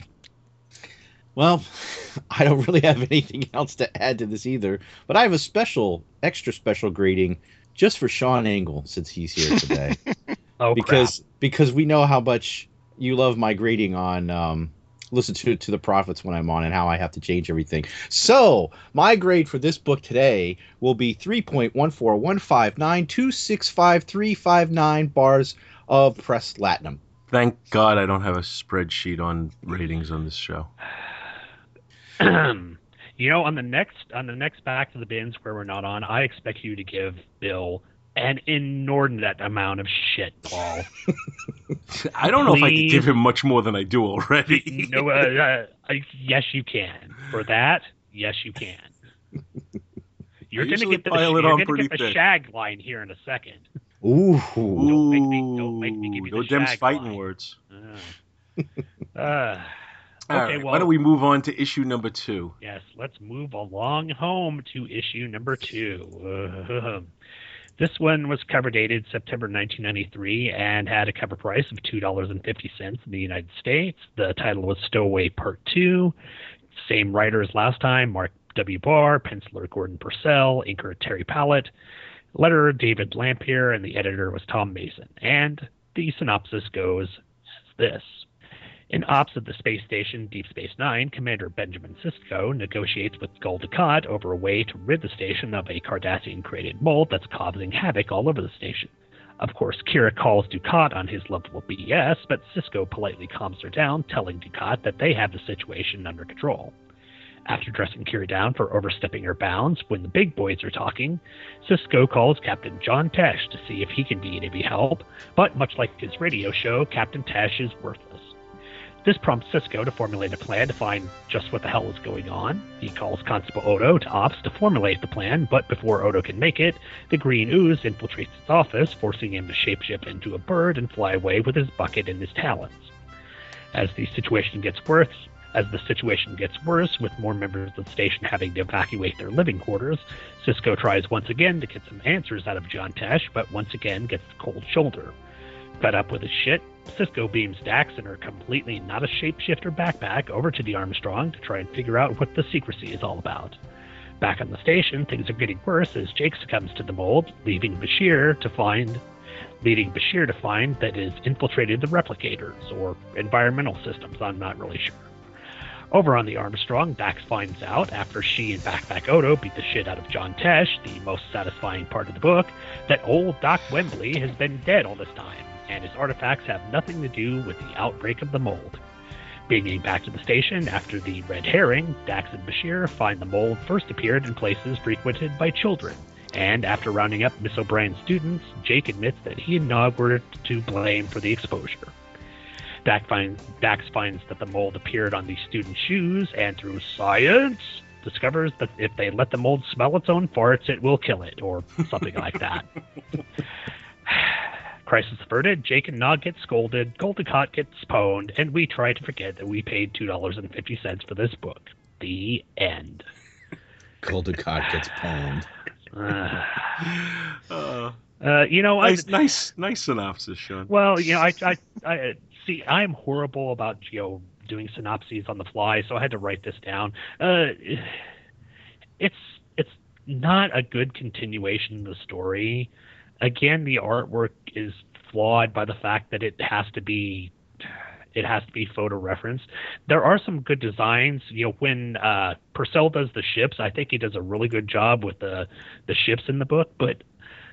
Well, I don't really have anything else to add to this either, but I have a special, extra special greeting just for Sean Engel since he's here today. oh, because crap. because we know how much you love my grading on um, listen to to the prophets when I'm on and how I have to change everything. So my grade for this book today will be three point one four one five nine two six five three five nine bars of Press latinum. Thank God I don't have a spreadsheet on ratings on this show. You know, on the next on the next back to the bins where we're not on, I expect you to give Bill an inordinate amount of shit, Paul. I don't know if I can give him much more than I do already. no, uh, uh, yes, you can. For that, yes, you can. You're going to get the, you're gonna get the shag line here in a second. Ooh, don't make me, don't make me give you no the Dem's fighting line. words. Uh, uh, okay, right, well, why don't we move on to issue number two? Yes, let's move along home to issue number two. this one was cover dated September 1993 and had a cover price of $2.50 in the United States. The title was Stowaway Part 2. Same writer as last time Mark W. Barr, penciler Gordon Purcell, inker Terry Pallot, letterer David Lampier, and the editor was Tom Mason. And the synopsis goes as this. In ops of the space station Deep Space Nine, Commander Benjamin Sisko negotiates with Gul Dukat over a way to rid the station of a Cardassian created mold that's causing havoc all over the station. Of course, Kira calls Dukat on his of BS, but Sisko politely calms her down, telling Dukat that they have the situation under control. After dressing Kira down for overstepping her bounds when the big boys are talking, Sisko calls Captain John Tesh to see if he can be any help, but much like his radio show, Captain Tesh is worthless. This prompts Sisko to formulate a plan to find just what the hell is going on. He calls Constable Odo to Ops to formulate the plan, but before Odo can make it, the green ooze infiltrates his office, forcing him to shapeshift into a bird and fly away with his bucket in his talons. As the situation gets worse, As the situation gets worse, with more members of the station having to evacuate their living quarters, Sisko tries once again to get some answers out of John Tesh, but once again gets the cold shoulder. Fed up with his shit, Sisko beams Dax in her completely not a shapeshifter backpack over to the Armstrong to try and figure out what the secrecy is all about. Back on the station, things are getting worse as Jake succumbs to the mold, leaving Bashir to find leading Bashir to find that it has infiltrated the replicators or environmental systems, I'm not really sure. Over on the Armstrong, Dax finds out after she and Backpack Odo beat the shit out of John Tesh, the most satisfying part of the book, that old Doc Wembley has been dead all this time, and his artifacts have nothing to do with the outbreak of the mold. Being back to the station after the red herring, Dax and Bashir find the mold first appeared in places frequented by children. And after rounding up Miss O'Brien's students, Jake admits that he and Nog were to blame for the exposure. Dax finds, Dax finds that the mold appeared on the students' shoes, and through science, discovers that if they let the mold smell its own farts, it will kill it, or something like that. Crisis averted, Jake and Nog get scolded, Caldecott gets pwned, and we try to forget that we paid $2.50 for this book. The end. Caldecott gets pwned. Uh, uh, you know, nice, I, nice, nice synopsis, Sean. Well, you know, I, I, I see. I'm horrible about you know doing synopses on the fly, so I had to write this down. Uh, it's it's not a good continuation of the story. Again, the artwork is flawed by the fact that it has to be it has to be photo reference. There are some good designs. You know, when uh, Purcell does the ships, I think he does a really good job with the the ships in the book. But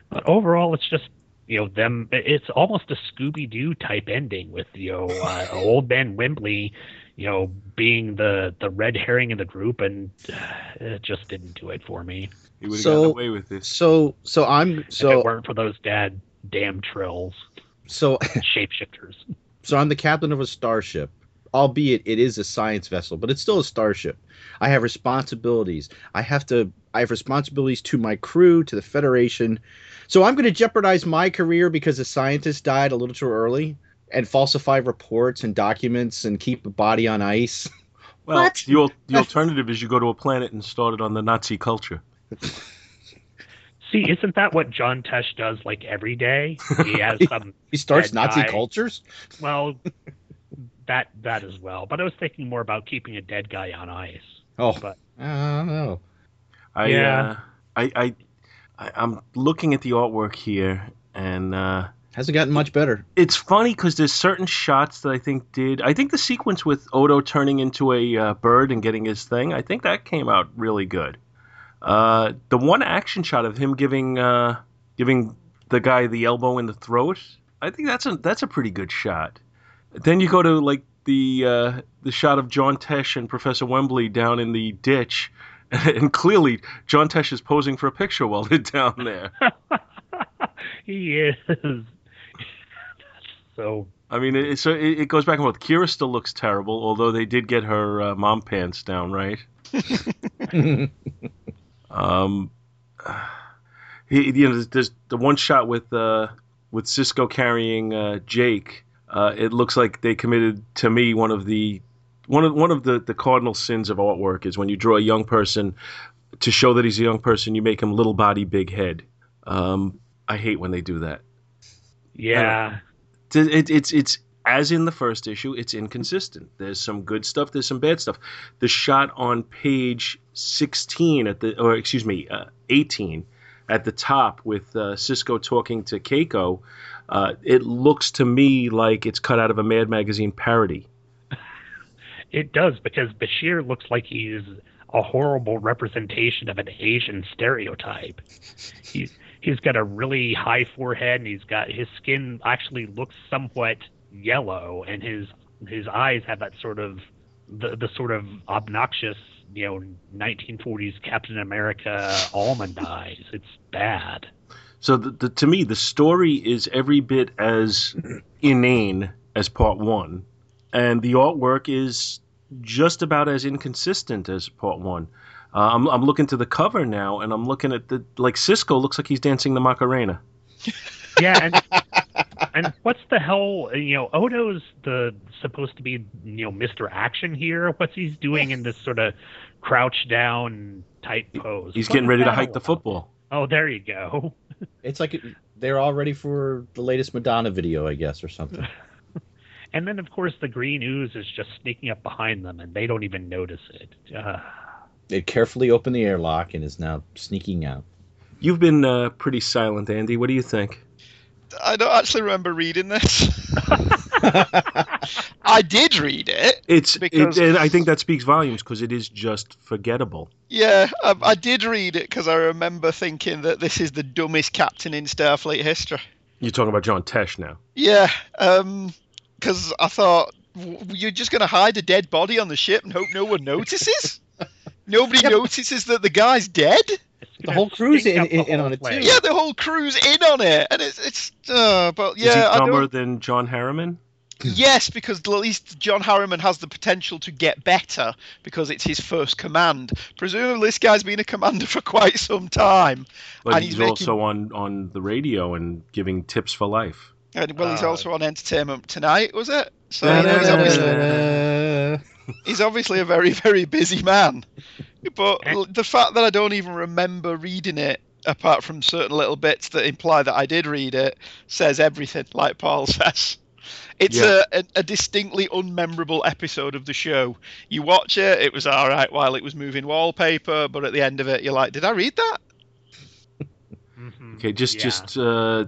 but overall, it's just you know them. It's almost a Scooby Doo type ending with you know uh, old man Wembley you know, being the the red herring in the group, and uh, it just didn't do it for me. He would have So- gotten away with this. So so I'm if so it weren't for those dad damn trills, so shapeshifters. so I'm the captain of a starship. Albeit it is a science vessel, but it's still a starship. I have responsibilities. I have to I have responsibilities to my crew, to the Federation. So I'm going to jeopardize my career because a scientist died a little too early and falsify reports and documents and keep a body on ice. Well, What? the, al- the alternative is you go to a planet and start it on the Nazi culture. See, isn't that what John Tesh does like every day? He has some He starts dead Nazi guy- cultures? Well, that that as well. But I was thinking more about keeping a dead guy on ice. Oh, But I don't know. I, Yeah. uh, I, I, I, I'm looking at the artwork here, and uh, Hasn't gotten much better. it's funny because there's certain shots that I think did. I think the sequence with Odo turning into a uh, bird and getting his thing. I think that came out really good. Uh, the one action shot of him giving uh, giving the guy the elbow in the throat. I think that's a that's a pretty good shot. Then you go to like the uh, the shot of John Tesh and Professor Wembley down in the ditch, and clearly John Tesh is posing for a picture while they're down there. he is. so I mean, it, so it, it goes back and forth. Kira still looks terrible, although they did get her uh, mom pants down, right? um, he, you know, there's, there's the one shot with uh, with Sisko carrying uh, Jake. Uh, it looks like they committed to me one of the one of one of the, the cardinal sins of artwork is when you draw a young person to show that he's a young person, you make him little body, big head. Um, I hate when they do that. yeah, It, it, it's it's as in the first issue, it's inconsistent. There's some good stuff. There's some bad stuff. The shot on page 16 at the, or excuse me, uh, 18 at the top with uh, Sisko talking to Keiko, uh, it looks to me like it's cut out of a Mad Magazine parody. It does because Bashir looks like he's a horrible representation of an Asian stereotype. He's he's got a really high forehead and he's got his skin actually looks somewhat yellow and his his eyes have that sort of the the sort of obnoxious you know 1940s Captain America almond eyes. It's bad. So the, the, to me, the story is every bit as inane as part one, and the artwork is just about as inconsistent as part one. Uh, I'm, I'm looking to the cover now, and I'm looking at the like Sisko looks like he's dancing the Macarena. Yeah, and and what's the hell? You know, Odo's the supposed to be you know Mr. Action here. What's he's doing in this sort of crouch down tight pose? He's What getting ready to hike all the football. Oh, there you go. It's like they're all ready for the latest Madonna video, I guess, or something. And then of course the green ooze is just sneaking up behind them, and they don't even notice it. Uh, They carefully open the airlock and is now sneaking out. You've been uh, pretty silent, Andy. What do you think? I don't actually remember reading this. I did read it. It's Because- it, and I think that speaks volumes because it is just forgettable. Yeah, I, I did read it because I remember thinking that this is the dumbest captain in Starfleet history. You're talking about John Tesh now. Yeah, because I thought you're just going to hide a dead body on the ship and hope no one notices. Nobody notices that the guy's dead. The whole crew's in, in, in on it too. Yeah, the whole crew's in on it, and it's it's. Uh, but is yeah, he dumber than John Harriman? Yes, because at least John Harriman has the potential to get better because it's his first command. Presumably, this guy's been a commander for quite some time, But and he's, he's, making. also on on the radio and giving tips for life. And, well, he's Uh, also on Entertainment Tonight, was it? So you know, he's obviously he's obviously a very very busy man. But the fact that I don't even remember reading it, apart from certain little bits that imply that I did read it, says everything. Like Paul says. It's Yeah. a, a, a distinctly unmemorable episode of the show. You watch it, it was all right while it was moving wallpaper, but at the end of it, you're like, did I read that? mhm. Okay, just Yeah. just uh,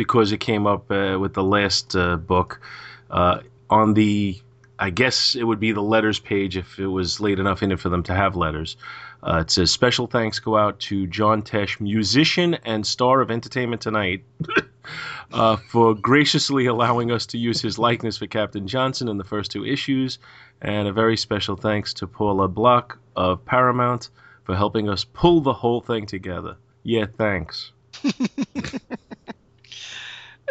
because it came up uh, with the last uh, book uh, on the, I guess it would be the letters page if it was late enough in it for them to have letters. Uh, it says special thanks go out to John Tesh, musician and star of Entertainment Tonight, uh, for graciously allowing us to use his likeness for Captain Johnson in the first two issues, and a very special thanks to Paula Block of Paramount for helping us pull the whole thing together. Yeah, thanks.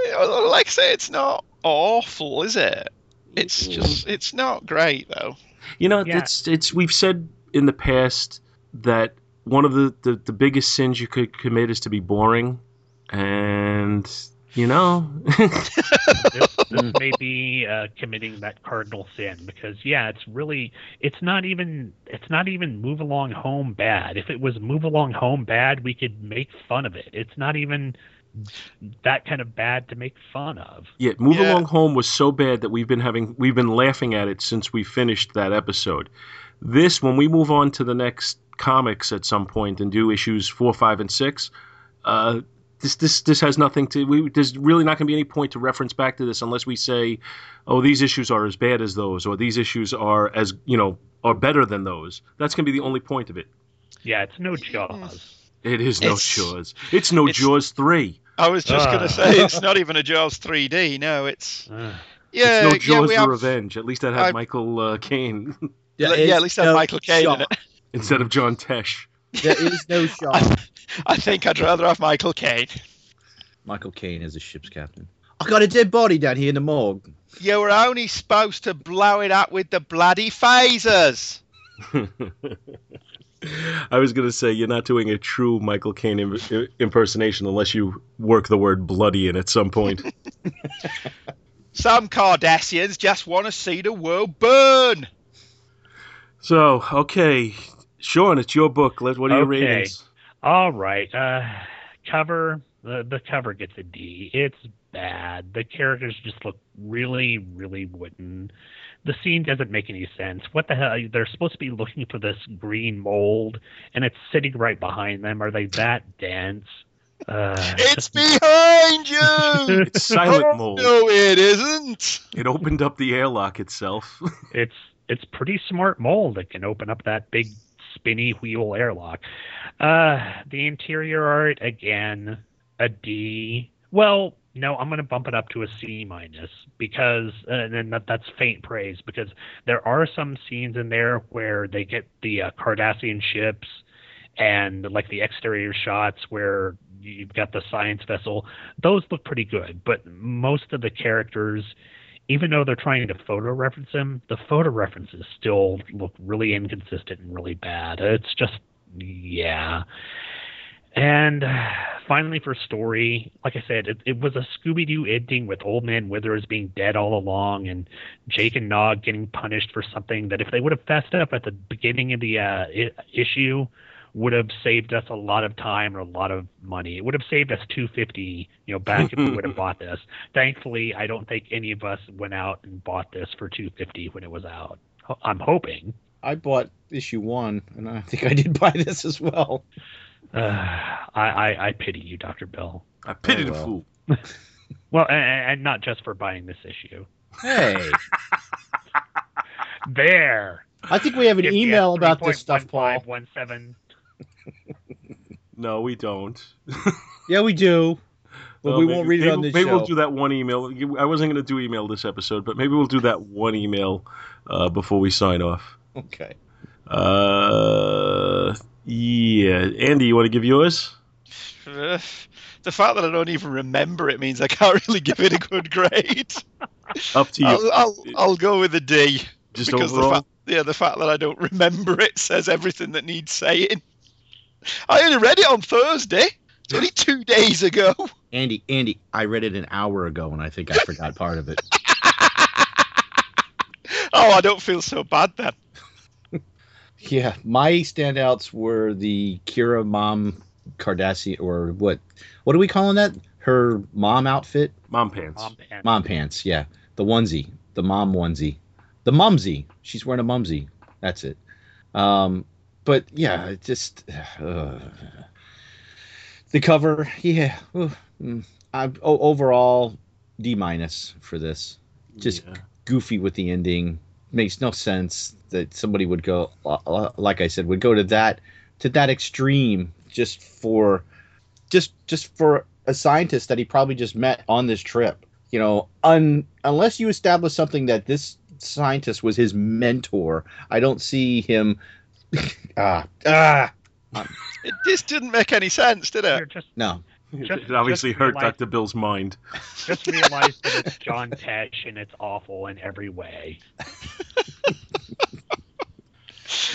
Like I say, it's not awful, is it? It's just, it's not great though. You know, Yeah. it's it's we've said in the past that one of the, the, the biggest sins you could commit is to be boring, and you know, this, this may be uh, committing that cardinal sin because yeah it's really it's not even it's not even move along home bad if it was move along home bad we could make fun of it it's not even that kind of bad to make fun of yeah, Move Yeah. Along Home was so bad that we've been having we've been laughing at it since we finished that episode. This, when we move on to the next comics at some point and do issues four, five, and six, uh, this this this has nothing to. We, there's really not going to be any point to reference back to this unless we say, "Oh, these issues are as bad as those," or "These issues are as you know are better than those." That's going to be the only point of it. yeah it's no jaws It is no It's- Jaws. It's no it's- Jaws three. I was just Ah. gonna say it's not even a Jaws 3D. No, it's Uh, yeah, it's no. Jaws We the have, Revenge. At least that had I- Michael uh, Caine yeah, it's at least have no Michael Caine in it. instead of John Tesh. There is no shot. I think I'd rather have Michael Caine. Michael Caine is a ship's captain. I got a dead body down here in the morgue. You were only supposed to blow it up with the bloody phasers. I was going to say you're not doing a true Michael Caine Im- impersonation unless you work the word bloody in at some point. Some Cardassians just want to see the world burn. so, okay, Sean, it's your book. Let what are your Okay. ratings? all right uh cover the the cover gets a d it's bad the characters just look really really wooden the scene doesn't make any sense what the hell they're supposed to be looking for this green mold and it's sitting right behind them are they that dense uh It's behind you. It's silent oh, mold. No, it isn't. It opened up the airlock itself. it's it's pretty smart mold that can open up that big spinny wheel airlock. Uh, the interior art again a D. Well, no, I'm going to bump it up to a C minus because, and then that, that's faint praise because there are some scenes in there where they get the uh, Cardassian ships and like the exterior shots where you've got the science vessel. Those look pretty good, but most of the characters even though they're trying to photo reference them, the photo references still look really inconsistent and really bad. It's just, yeah. And finally, for story, like I said, it, it was a Scooby Doo ending with Old Man Withers being dead all along and Jake and Nog getting punished for something that if they would have fessed up at the beginning of the uh, I- issue, would have saved us a lot of time or a lot of money. It would have saved us 250, you know, back if we would have bought this. Thankfully, I don't think any of us went out and bought this for 250 when it was out. I'm hoping. I bought issue one, and I think I did buy this as well. Uh, I, I I pity you, Doctor Bill. I pity Oh, the fool. Well, and, and not just for buying this issue. Hey, There. I think we have an Give me a email about this stuff, Paul. 3.1517. No, we don't. Yeah, we do. But Well, we maybe- won't read it maybe, on this Maybe show. we'll do that one email. I wasn't going to do email this episode, but maybe we'll do that one email uh, before we sign off. Okay. Uh, yeah, Andy, you want to give yours? The fact that I don't even remember it means I can't really give it a good grade. Up to you. I'll, I'll, I'll go with a D. Just because overall? the fact, yeah, the fact that I don't remember it says everything that needs saying. I only read it on Thursday. It's only two days ago. Andy, Andy, I read it an hour ago, and I think I forgot part of it. Oh, I don't feel so bad then. Yeah, my standouts were the Kira mom Kardashian, or what? What are we calling that? Her mom outfit, Mom pants. Mom pants. mom pants. Yeah, the onesie, the mom onesie, the mumsy. She's wearing a mumsy. That's it. Um, but yeah, it just uh, the cover. Yeah, Ooh, mm, overall D minus for this. Just Yeah. goofy with the ending. Makes no sense that somebody would go, uh, like I said, would go to that to that extreme just for just just for a scientist that he probably just met on this trip. You know, un, unless you establish something that this scientist was his mentor, I don't see him. ah, ah, It just didn't make any sense, did it? just no. Just- it obviously hurt realize- Dr. Bill's mind. just realized that it's John Tesh and it's awful in every way.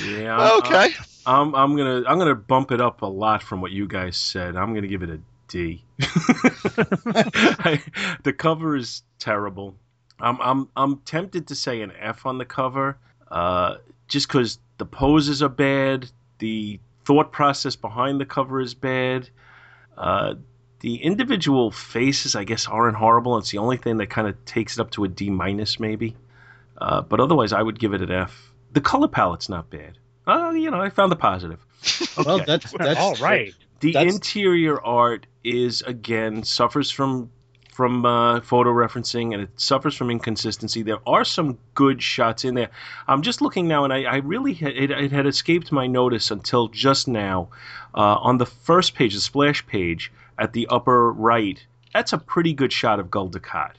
Yeah. I'm- Okay. I'm I'm gonna I'm gonna bump it up a lot from what you guys said. I'm gonna give it a D. I- the cover is terrible. I'm I'm I'm tempted to say an F on the cover, uh, just because the poses are bad, the thought process behind the cover is bad. Uh, the individual faces, I guess, aren't horrible. It's the only thing that kind of takes it up to a D minus, maybe. Uh, but otherwise, I would give it an F. The color palette's not bad. Uh, you know, I found the positive. Well, that's that's All right. The That's- interior art is again suffers from from uh, photo referencing and it suffers from inconsistency. There are some good shots in there. I'm just looking now, and I, I really it, it had escaped my notice until just now. Uh, on the first page, the splash page at the upper right, that's a pretty good shot of Gul Dukat.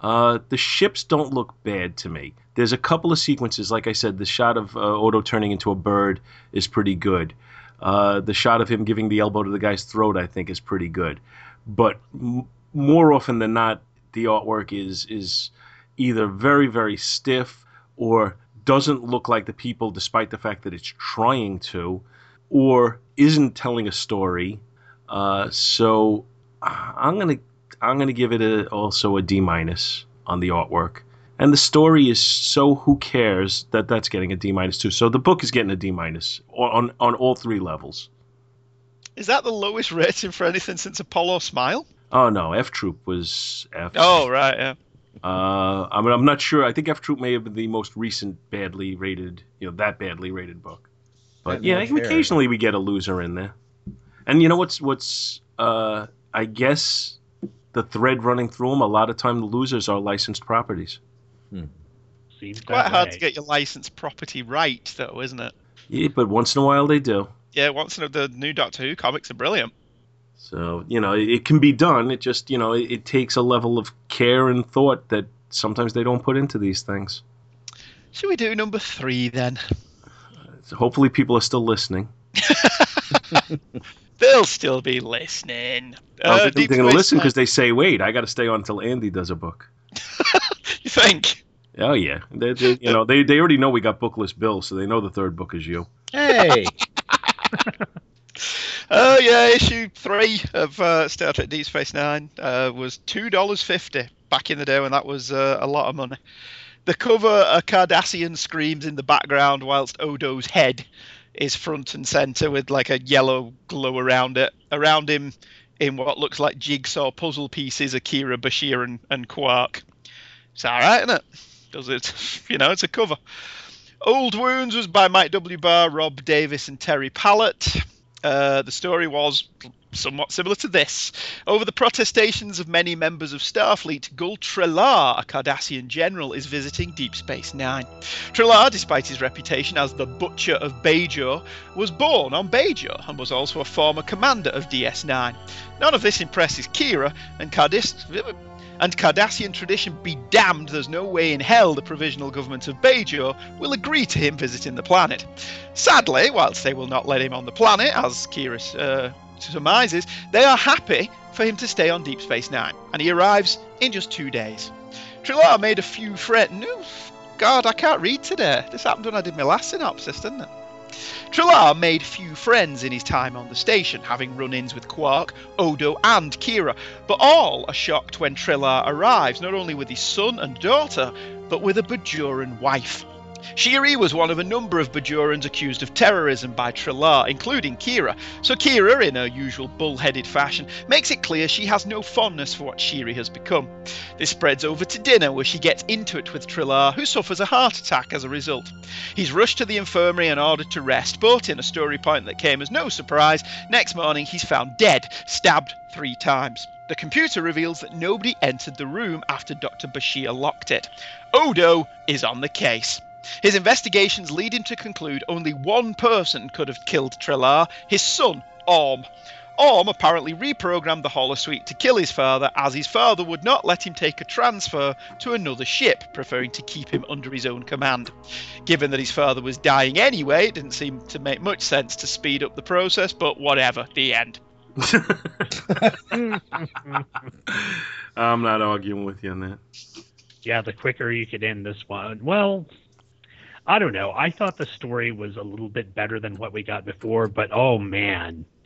Uh, the ships don't look bad to me. There's a couple of sequences, like I said, the shot of uh, Odo turning into a bird is pretty good. Uh, the shot of him giving the elbow to the guy's throat, I think, is pretty good. But more often than not, the artwork is is either very very stiff or doesn't look like the people, despite the fact that it's trying to, or isn't telling a story. Uh, so I'm gonna I'm gonna give it a, also a D minus on the artwork. And the story is so who cares that that's getting a D minus too. So the book is getting a D minus on on all three levels. Is that the lowest rating for anything since Apollo Smile? Oh no, F Troop was F. Oh, right, yeah. Uh, I mean, I'm not sure. I think F Troop may have been the most recent badly rated, you know, that badly rated book. But That yeah, hair. occasionally we get a loser in there. And you know what's what's uh, I guess the thread running through them. A lot of time the losers are licensed properties. Seems Quite hard way. to get your licensed property right, though, isn't it? Yeah, but once in a while they do. Yeah, once in a, the new Doctor Who comics are brilliant. So you know, it, it can be done. It just you know, it, it takes a level of care and thought that sometimes they don't put into these things. Should we do number three then? So hopefully, people are still listening. They'll still be listening. I Uh, don't think Deep they're going to listen because they say, "Wait, I got to stay on until Andy does a book." You think? Oh yeah, they, they, you know they, they already know we got bookless Bill, so they know the third book is you. Hey, Oh yeah, issue three of uh, Star Trek: Deep Space Nine uh, was two dollars fifty back in the day when that was uh, a lot of money. The cover, a Cardassian screams in the background whilst Odo's head is front and center with like a yellow glow around it. Around him, in what looks like jigsaw puzzle pieces, Akira, Bashir, and, and Quark. It's all right, isn't it? Does it? You know, it's a cover. Old Wounds was by Mike W. Barr, Rob Davis, and Terry Pallot. Uh, the story was somewhat similar to this. Over the protestations of many members of Starfleet, Gul Trelar, a Cardassian general, is visiting Deep Space Nine. Trelar, despite his reputation as the Butcher of Bajor, was born on Bajor and was also a former commander of DS9. None of this impresses Kira, and Cardiss and Cardassian tradition be damned, there's no way in hell the provisional government of Bajor will agree to him visiting the planet. Sadly, whilst they will not let him on the planet, as Kira uh, surmises, they are happy for him to stay on Deep Space Nine, and he arrives in just two days. Trilar made a few. No, God, I can't read today. This happened when I did my last synopsis, didn't it? Trilar made few friends in his time on the station, having run ins with Quark, Odo, and Kira, but all are shocked when Trilar arrives, not only with his son and daughter, but with a Bajoran wife. Shiri was one of a number of Bajorans accused of terrorism by Trilar, including Kira. So Kira, in her usual bull-headed fashion, makes it clear she has no fondness for what Shiri has become. This spreads over to dinner, where she gets into it with Trilar, who suffers a heart attack as a result. He's rushed to the infirmary and ordered to rest, but in a story point that came as no surprise, next morning he's found dead, stabbed three times. The computer reveals that nobody entered the room after Dr. Bashir locked it. Odo is on the case. His investigations lead him to conclude only one person could have killed Trilar, his son, Orm. Orm apparently reprogrammed the holosuite to kill his father, as his father would not let him take a transfer to another ship, preferring to keep him under his own command. Given that his father was dying anyway, it didn't seem to make much sense to speed up the process, but whatever, the end. I'm not arguing with you on that. Yeah, the quicker you could end this one. Well, I don't know. I thought the story was a little bit better than what we got before, but oh man,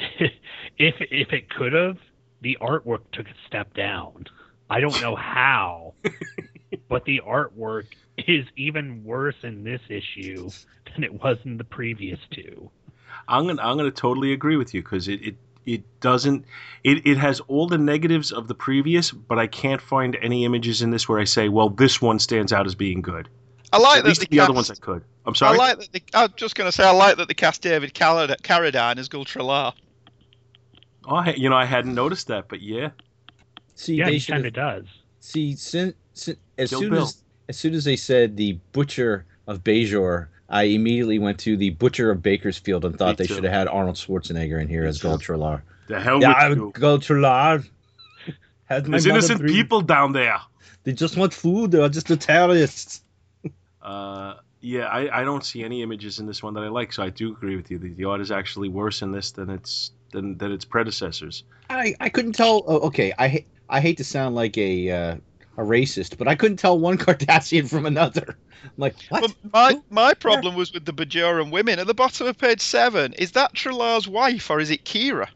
if if it could have, the artwork took a step down. I don't know how, but the artwork is even worse in this issue than it was in the previous two. I'm gonna I'm gonna totally agree with you because it, it it doesn't it, it has all the negatives of the previous, but I can't find any images in this where I say, well, this one stands out as being good. I like At that least the, the cast, other ones I could. I'm sorry. I like that. The, I'm just going to say I like that they cast David Carrad- Carradine as Gultralar. Oh, I- you know, I hadn't noticed that, but yeah. See, yeah, they kind of does. see sin, sin, as Kill soon Bill. as as soon as they said the butcher of Bajor, I immediately went to the butcher of Bakersfield and thought Me they too. should have had Arnold Schwarzenegger in here Me as too. Gul Trilar. The hell Yeah, with you. Gul Trilar. Has There's innocent dreamed- people down there. They just want food. They're just the terrorists. Uh, yeah, I, I don't see any images in this one that I like, so I do agree with you. The, the art is actually worse in this than its than, than its predecessors. I, I couldn't tell. Oh, okay, I I hate to sound like a uh, a racist, but I couldn't tell one Cardassian from another. I'm like what? But my my problem was with the Bajoran women at the bottom of page seven. Is that Trilar's wife or is it Kira?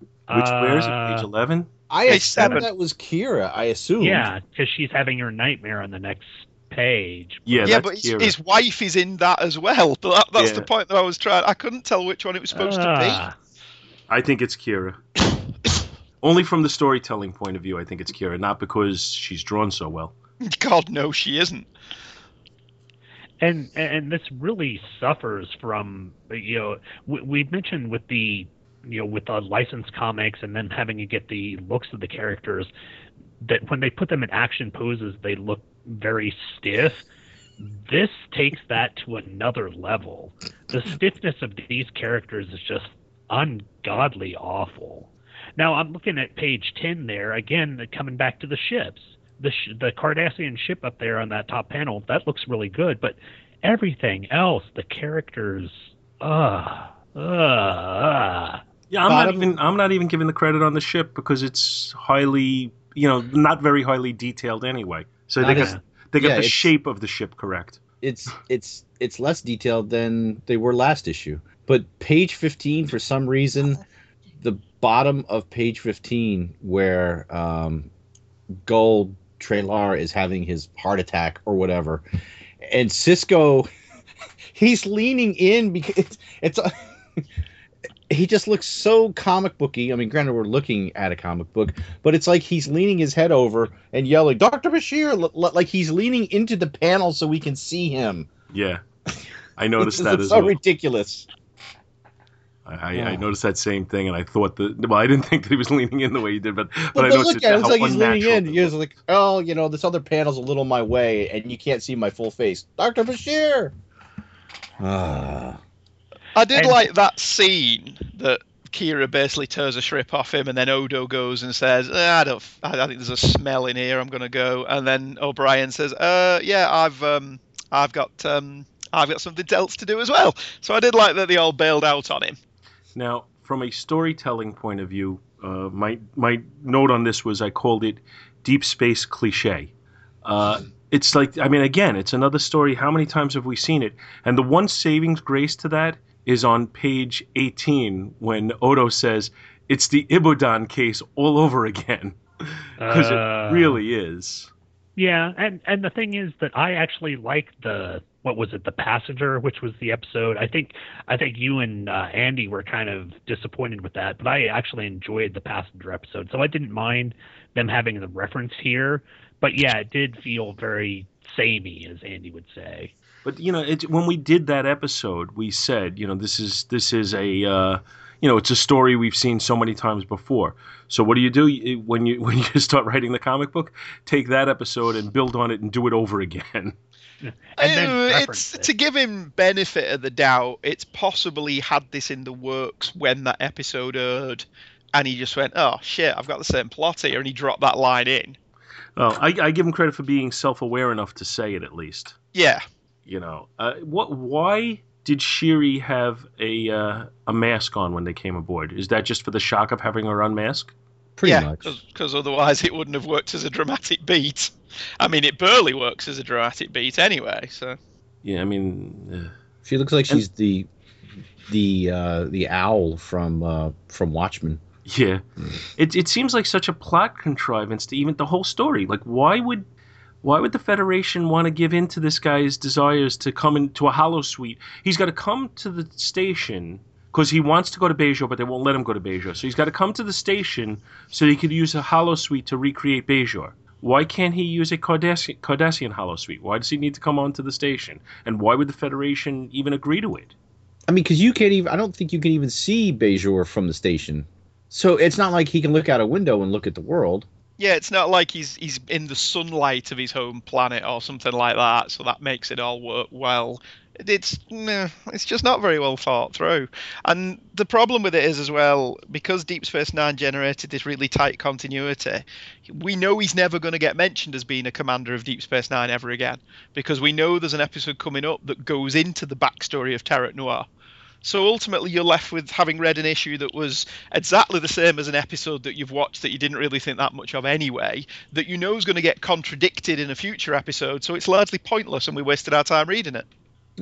Which where is it? Uh, Page eleven. I Page assumed that was Kira. I assume. Yeah, because she's having her nightmare on the next page. Yeah, Yeah, but his, his wife is in that as well. But that, that's Yeah. the point that I was trying. I couldn't tell which one it was supposed Ah, to be. I think it's Kira. Only from the storytelling point of view, I think it's Kira, not because she's drawn so well. God no, she isn't. and and this really suffers from you know we, we mentioned with the you know with the licensed comics and then having to get the looks of the characters that when they put them in action poses they look very stiff this takes that to another level the stiffness of these characters is just ungodly awful now i'm looking at page 10 there again coming back to the ships the sh- the Cardassian ship up there on that top panel that looks really good, but everything else, the characters, uh, uh, uh. Yeah, I'm not even I'm not even giving the credit on the ship because it's highly you know not very highly detailed anyway. So they got as- they got yeah, the shape of the ship correct. it's it's it's less detailed than they were last issue. But page 15, for some reason, the bottom of page 15, where um, Gold Trailar is having his heart attack or whatever, and Sisko, he's leaning in because it's, it's he just looks so comic booky. I mean, granted, we're looking at a comic book, but it's like he's leaning his head over and yelling, "Doctor Bashir!" L- l- like he's leaning into the panel so we can see him. Yeah, I noticed It's that as so well. ridiculous. I, I, I noticed that same thing, and I thought that. Well, I didn't think that he was leaning in the way he did, but but, But, I but noticed look at it. It's like he's leaning unnatural in. He's like, "Oh, you know, this other panel's a little my way, and you can't see my full face." Doctor Bashir. Ah. I did And- like that scene that Kira basically tears a strip off him, and then Odo goes and says, "Ah, "I don't, I I think there's a smell in here. I'm gonna go." And then O'Brien says, "Uh, yeah, I've, um, I've got, um, I've got something else to do as well." So I did like that they all bailed out on him. Now, from a storytelling point of view, uh, my my note on this was I called it deep space cliche. Uh, it's like I mean, again, it's another story. How many times have we seen it? And the one saving grace to that is on page 18 when Odo says it's the Ibudan case all over again because Uh, it really is. Yeah, and and the thing is that I actually like the what was it, the passenger, which was the episode. I think I think you and uh, Andy were kind of disappointed with that, but I actually enjoyed the passenger episode, so I didn't mind them having the reference here. But yeah, it did feel very samey, as Andy would say. But you know, it, when we did that episode, we said, you know, this is this is a, uh, you know, it's a story we've seen so many times before. So what do you do when you when you start writing the comic book? Take that episode and build on it and do it over again. And then Uh, reference it's to give him benefit of the doubt. It's possibly had this in the works when that episode aired, and he just went, "Oh shit, I've got the same plot here," and he dropped that line in. Well, I, I give him credit for being self-aware enough to say it at least. Yeah, You know, uh, what? Why did Shiri have a uh, a mask on when they came aboard? Is that just for the shock of having her unmask? Pretty yeah, because otherwise it wouldn't have worked as a dramatic beat. I mean, it barely works as a dramatic beat anyway. So Yeah, I mean, uh, She looks like And- she's the the uh, the owl from uh, from Watchmen. Yeah, it it seems like such a plot contrivance to even the whole story. Like, why would why would the Federation want to give in to this guy's desires to come into a holosuite? He's got to come to the station because he wants to go to Bajor, but they won't let him go to Bajor. So he's got to come to the station so he could use a holosuite to recreate Bajor. Why can't he use a Cardassian, Cardassian holosuite? Why does he need to come onto the station? And why would the Federation even agree to it? I mean, because you can't even. I don't think you can even see Bajor from the station. So it's not like he can look out a window and look at the world. Yeah, it's not like he's he's in the sunlight of his home planet or something like that. So that makes it all work well. It's it's just not very well thought through. And the problem with it is as well because Deep Space Nine generated this really tight continuity. We know he's never going to get mentioned as being a commander of Deep Space Nine ever again because we know there's an episode coming up that goes into the backstory of Terok Nor. So ultimately, you're left with having read an issue that was exactly the same as an episode that you've watched that you didn't really think that much of anyway, that you know is going to get contradicted in a future episode. So it's largely pointless, and we wasted our time reading it.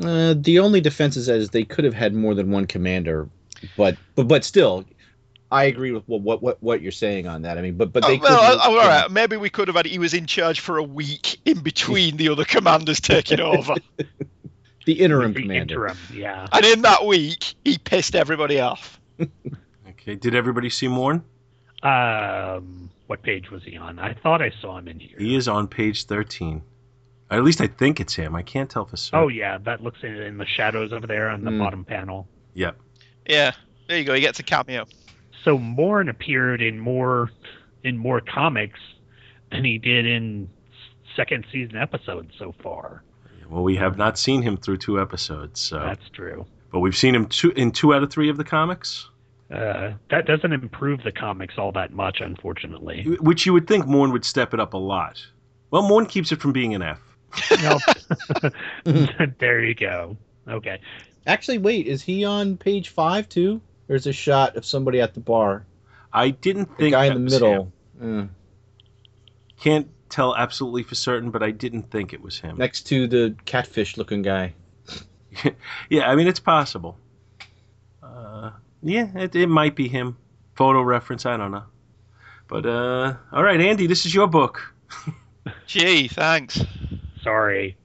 Uh, the only defense is that they could have had more than one commander, but but but still, I agree with what what what, what you're saying on that. I mean, but but they Oh, well, could. oh, all right. Maybe we could have had. He was in charge for a week in between the other commanders taking over, the interim The commander. interim, yeah. and in that week, he pissed everybody off. Okay, did everybody see Morn? Um, what page was he on? I thought I saw him in here. He is on page 13. At least I think it's him. I can't tell for sure. Oh yeah, that looks in, in the shadows over there on the Mm. bottom panel. Yep. Yeah, there you go. He gets a cameo. So Morn appeared in more in more comics than he did in second season episodes so far. Well, we have not seen him through two episodes, so. That's true. but we've seen him two, in two out of three of the comics, Uh, that doesn't improve the comics all that much, unfortunately. which you would think Morn would step it up a lot. Well, Morn keeps it from being an F. Nope. there you go. Okay. Actually, wait, is he on page five too? There's a shot of somebody at the bar. I didn't The think guy in the was middle. him. Uh, Can't tell absolutely for certain, but I didn't think it was him. Next to the catfish looking guy. yeah, I mean it's possible. Uh, yeah, it, it might be him. Photo reference, I don't know. But uh, all right, Andy, this is your book. Gee, thanks. Sorry.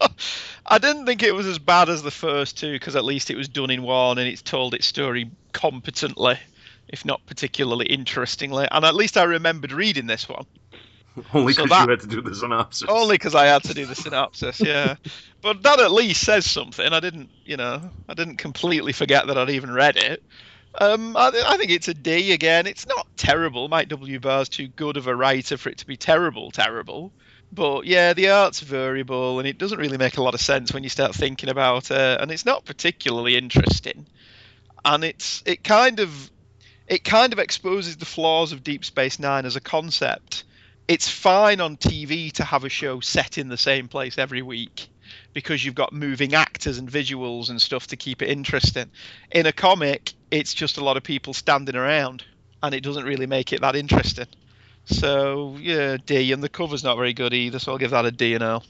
I didn't think it was as bad as the first two because at least it was done in one and it's told its story competently, if not particularly interestingly. And at least I remembered reading this one. Only because that- you had to do the synopsis. Only because I had to do the synopsis, yeah. but that at least says something. I didn't, you know, I didn't completely forget that I'd even read it. Um, I, I think it's a D again. It's not terrible. Mike W. Barr's too good of a writer for it to be terrible, terrible. But yeah, the art's variable, and it doesn't really make a lot of sense when you start thinking about it. And it's not particularly interesting. And it's it kind of it kind of exposes the flaws of Deep Space Nine as a concept. It's fine on TV to have a show set in the same place every week because you've got moving actors and visuals and stuff to keep it interesting. In a comic, it's just a lot of people standing around, and it doesn't really make it that interesting. So yeah, D, and the cover's not very good either, so I'll give that a D and L.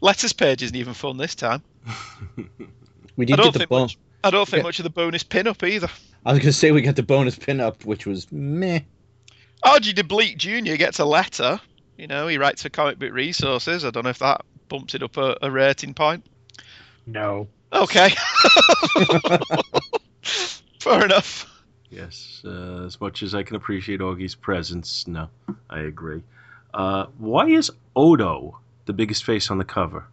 Letters page isn't even fun this time. We I did don't get the think bon- much. I don't think Yeah. much of the bonus pin-up either. I was gonna say we got the bonus pinup, which was meh. Augie De Blieck Jr. gets a letter. You know, he writes for Comic Book Resources. I don't know if that bumps it up a, a rating point. No. Okay. Fair enough. Yes, uh, as much as I can appreciate Augie's presence, no, I agree. Uh, why is Odo the biggest face on the cover?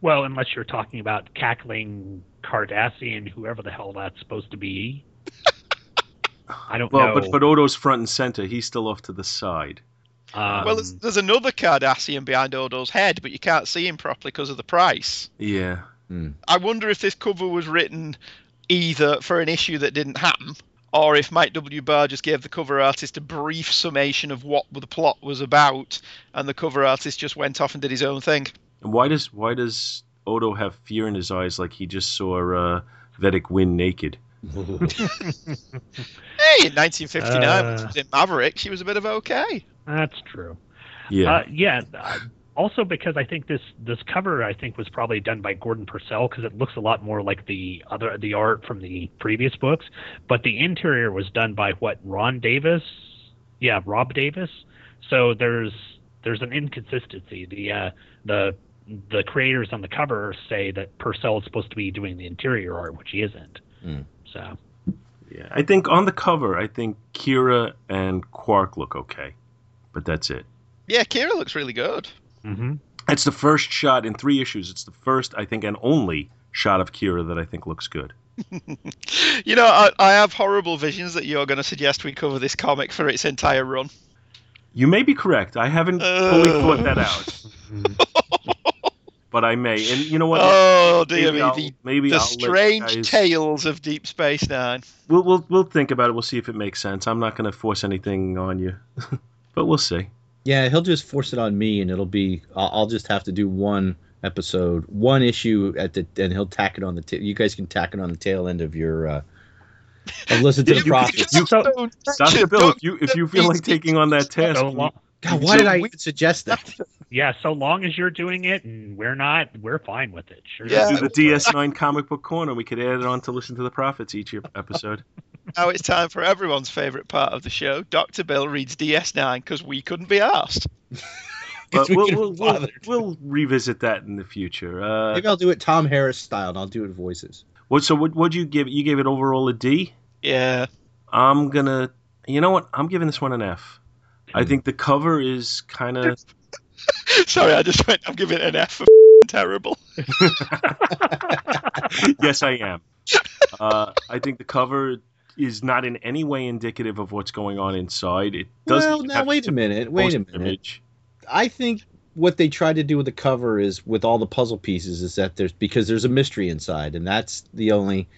Well, unless you're talking about cackling Cardassian, whoever the hell that's supposed to be. I don't Well, know. but but Odo's front and center. He's still off to the side. Um, well, there's, there's another Cardassian behind Odo's head, but you can't see him properly because of the price. Yeah. I wonder if this cover was written either for an issue that didn't happen, or if Mike W. Barr just gave the cover artist a brief summation of what the plot was about, and the cover artist just went off and did his own thing. And why does why does Odo have fear in his eyes, like he just saw uh, Vedek Winn naked? Hey, in 1959, when she Uh. was in Maverick, she was a bit of okay. That's true. Yeah. Uh, yeah. Uh, also, because I think this this cover I think was probably done by Gordon Purcell because it looks a lot more like the other the art from the previous books, but the interior was done by what Ron Davis, yeah, Rob Davis. So there's there's an inconsistency. The uh, the the creators on the cover say that Purcell is supposed to be doing the interior art, which he isn't. Mm. So Yeah, I think on the cover, I think Kira and Quark look okay, but that's it. Yeah, Kira looks really good. mm-hmm. It's the first shot in three issues. It's the first, I think, and only shot of Kira that I think looks good. You know, I, I have horrible visions that you're going to suggest we cover this comic for its entire run. You may be correct. I haven't fully Uh. thought that out, but I may. And you know what? Oh dear me, I'll- the, maybe the I'll strange guys- tales of Deep Space Nine. We'll we'll we'll think about it. We'll see if it makes sense. I'm not going to force anything on you, but we'll see. Yeah, he'll just force it on me, and it'll be. I'll, I'll just have to do one episode, one issue at the, and he'll tack it on the. Ta- you guys can tack it on the tail end of your. uh of listen to the You- prophets. you- so Dr. Bill, if you if you feel like taking on that task, so long, God, why did I even suggest that? yeah, so long as you're doing it and we're not, we're fine with it. Sure. Yeah. do the DS9 comic book corner. We could add it on to listen to the prophets each episode. Now it's time for everyone's favourite part of the show. Dr. Bill reads DS9 because we couldn't be asked. But we we'll, we'll, we'll, we'll revisit that in the future. Uh, Maybe I'll do it Tom Harris style, and I'll do it voices. what? So what? Would you give? You gave it overall a D. Yeah. I'm gonna. You know what? I'm giving this one an F. I think the cover is kind of. Sorry, I just went. I'm giving an F for terrible. yes, I am. Uh, I think the cover is not in any way indicative of what's going on inside. It doesn't. Well, now wait a minute. Wait a minute. image. I think what they tried to do with the cover is with all the puzzle pieces is that there's because there's a mystery inside, and that's the only.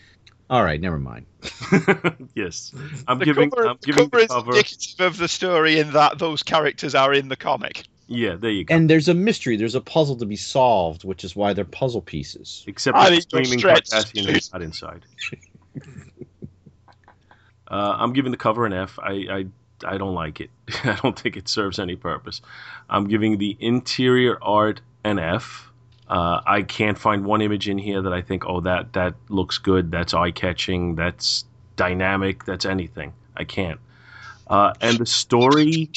All right, never mind. yes, I'm The giving. cover, I'm the giving cover the is indicative of the story in that those characters are in the comic. Yeah, there you go. And there's a mystery. There's a puzzle to be solved, which is why they're puzzle pieces. Except I the think screaming stretched. Cardassian is not inside. uh, I'm giving the cover an F. I, I I don't like it. I don't think it serves any purpose. I'm giving the interior art an F. Uh, I can't find one image in here that I think, oh, that that looks good. That's eye catching. That's dynamic. That's anything. I can't. Uh, and the story,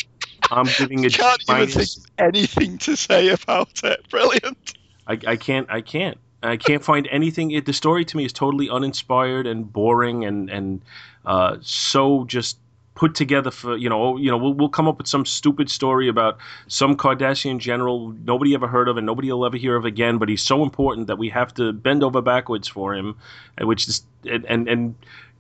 I'm giving it Can't even minus- think anything to say about it. Brilliant. I, I can't I can't I can't find anything. It, the story to me is totally uninspired and boring and and uh, so just put together for you know you know we'll, we'll come up with some stupid story about some Cardassian general nobody ever heard of and nobody will ever hear of again, but he's so important that we have to bend over backwards for him, and which is and and, and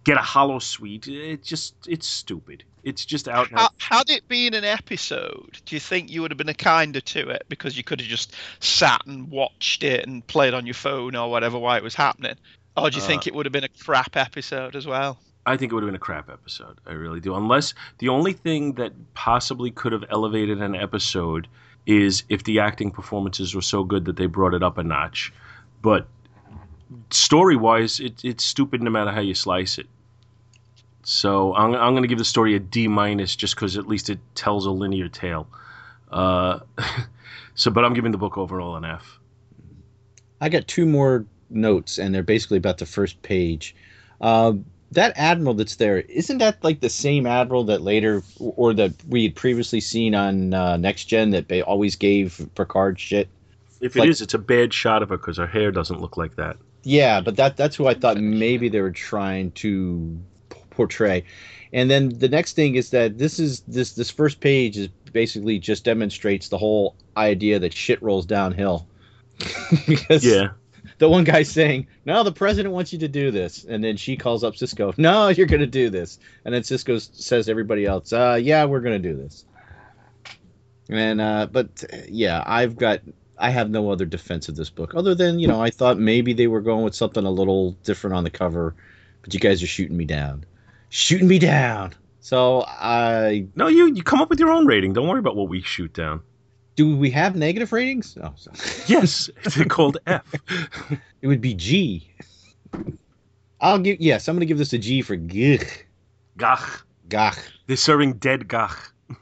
get a holosuite. It just it's stupid. It's just out. Had it been an episode, do you think you would have been a kinder to it because you could have just sat and watched it and played on your phone or whatever while it was happening? Or do you think Uh, it would have been a crap episode as well? I think it would have been a crap episode. I really do. Unless the only thing that possibly could have elevated an episode is if the acting performances were so good that they brought it up a notch. But story wise, it, it's stupid no matter how you slice it. So I'm, I'm going to give the story a D minus just because at least it tells a linear tale. Uh, so, but I'm giving the book overall an F. I got two more notes, and they're basically about the first page. Uh, that admiral that's there, isn't that like the same admiral that later, or that we had previously seen on uh, Next Gen that they always gave Picard shit? If it Like- is, it's a bad shot of her because her hair doesn't look like that. Yeah, but that that's who I thought maybe they were trying to p- portray. And then the next thing is that this is this this first page is basically just demonstrates the whole idea that shit rolls downhill. because Yeah. The one guy's saying, "No, the president wants you to do this," and then she calls up Sisko, "No, you're going to do this," and then Sisko says to everybody else, "Uh, yeah, we're going to do this." And uh, but yeah, I've got I have no other defense of this book other than you know I thought maybe they were going with something a little different on the cover, but you guys are shooting me down, shooting me down. So I No, you you come up with your own rating. Don't worry about what we shoot down. Do we have negative ratings? Oh. Yes, they're called F. It would be G. I'll give yes, I'm gonna give this a G for gich. Gagh. Gagh. They're serving dead gagh. I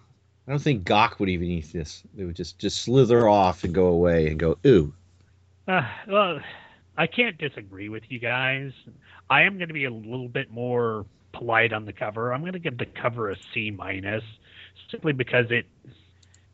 don't think gagh would even eat this. They would just just slither off and go away and go ooh. Uh, well, I can't disagree with you guys. I am going to be a little bit more polite on the cover. I'm going to give the cover a C minus, simply because it,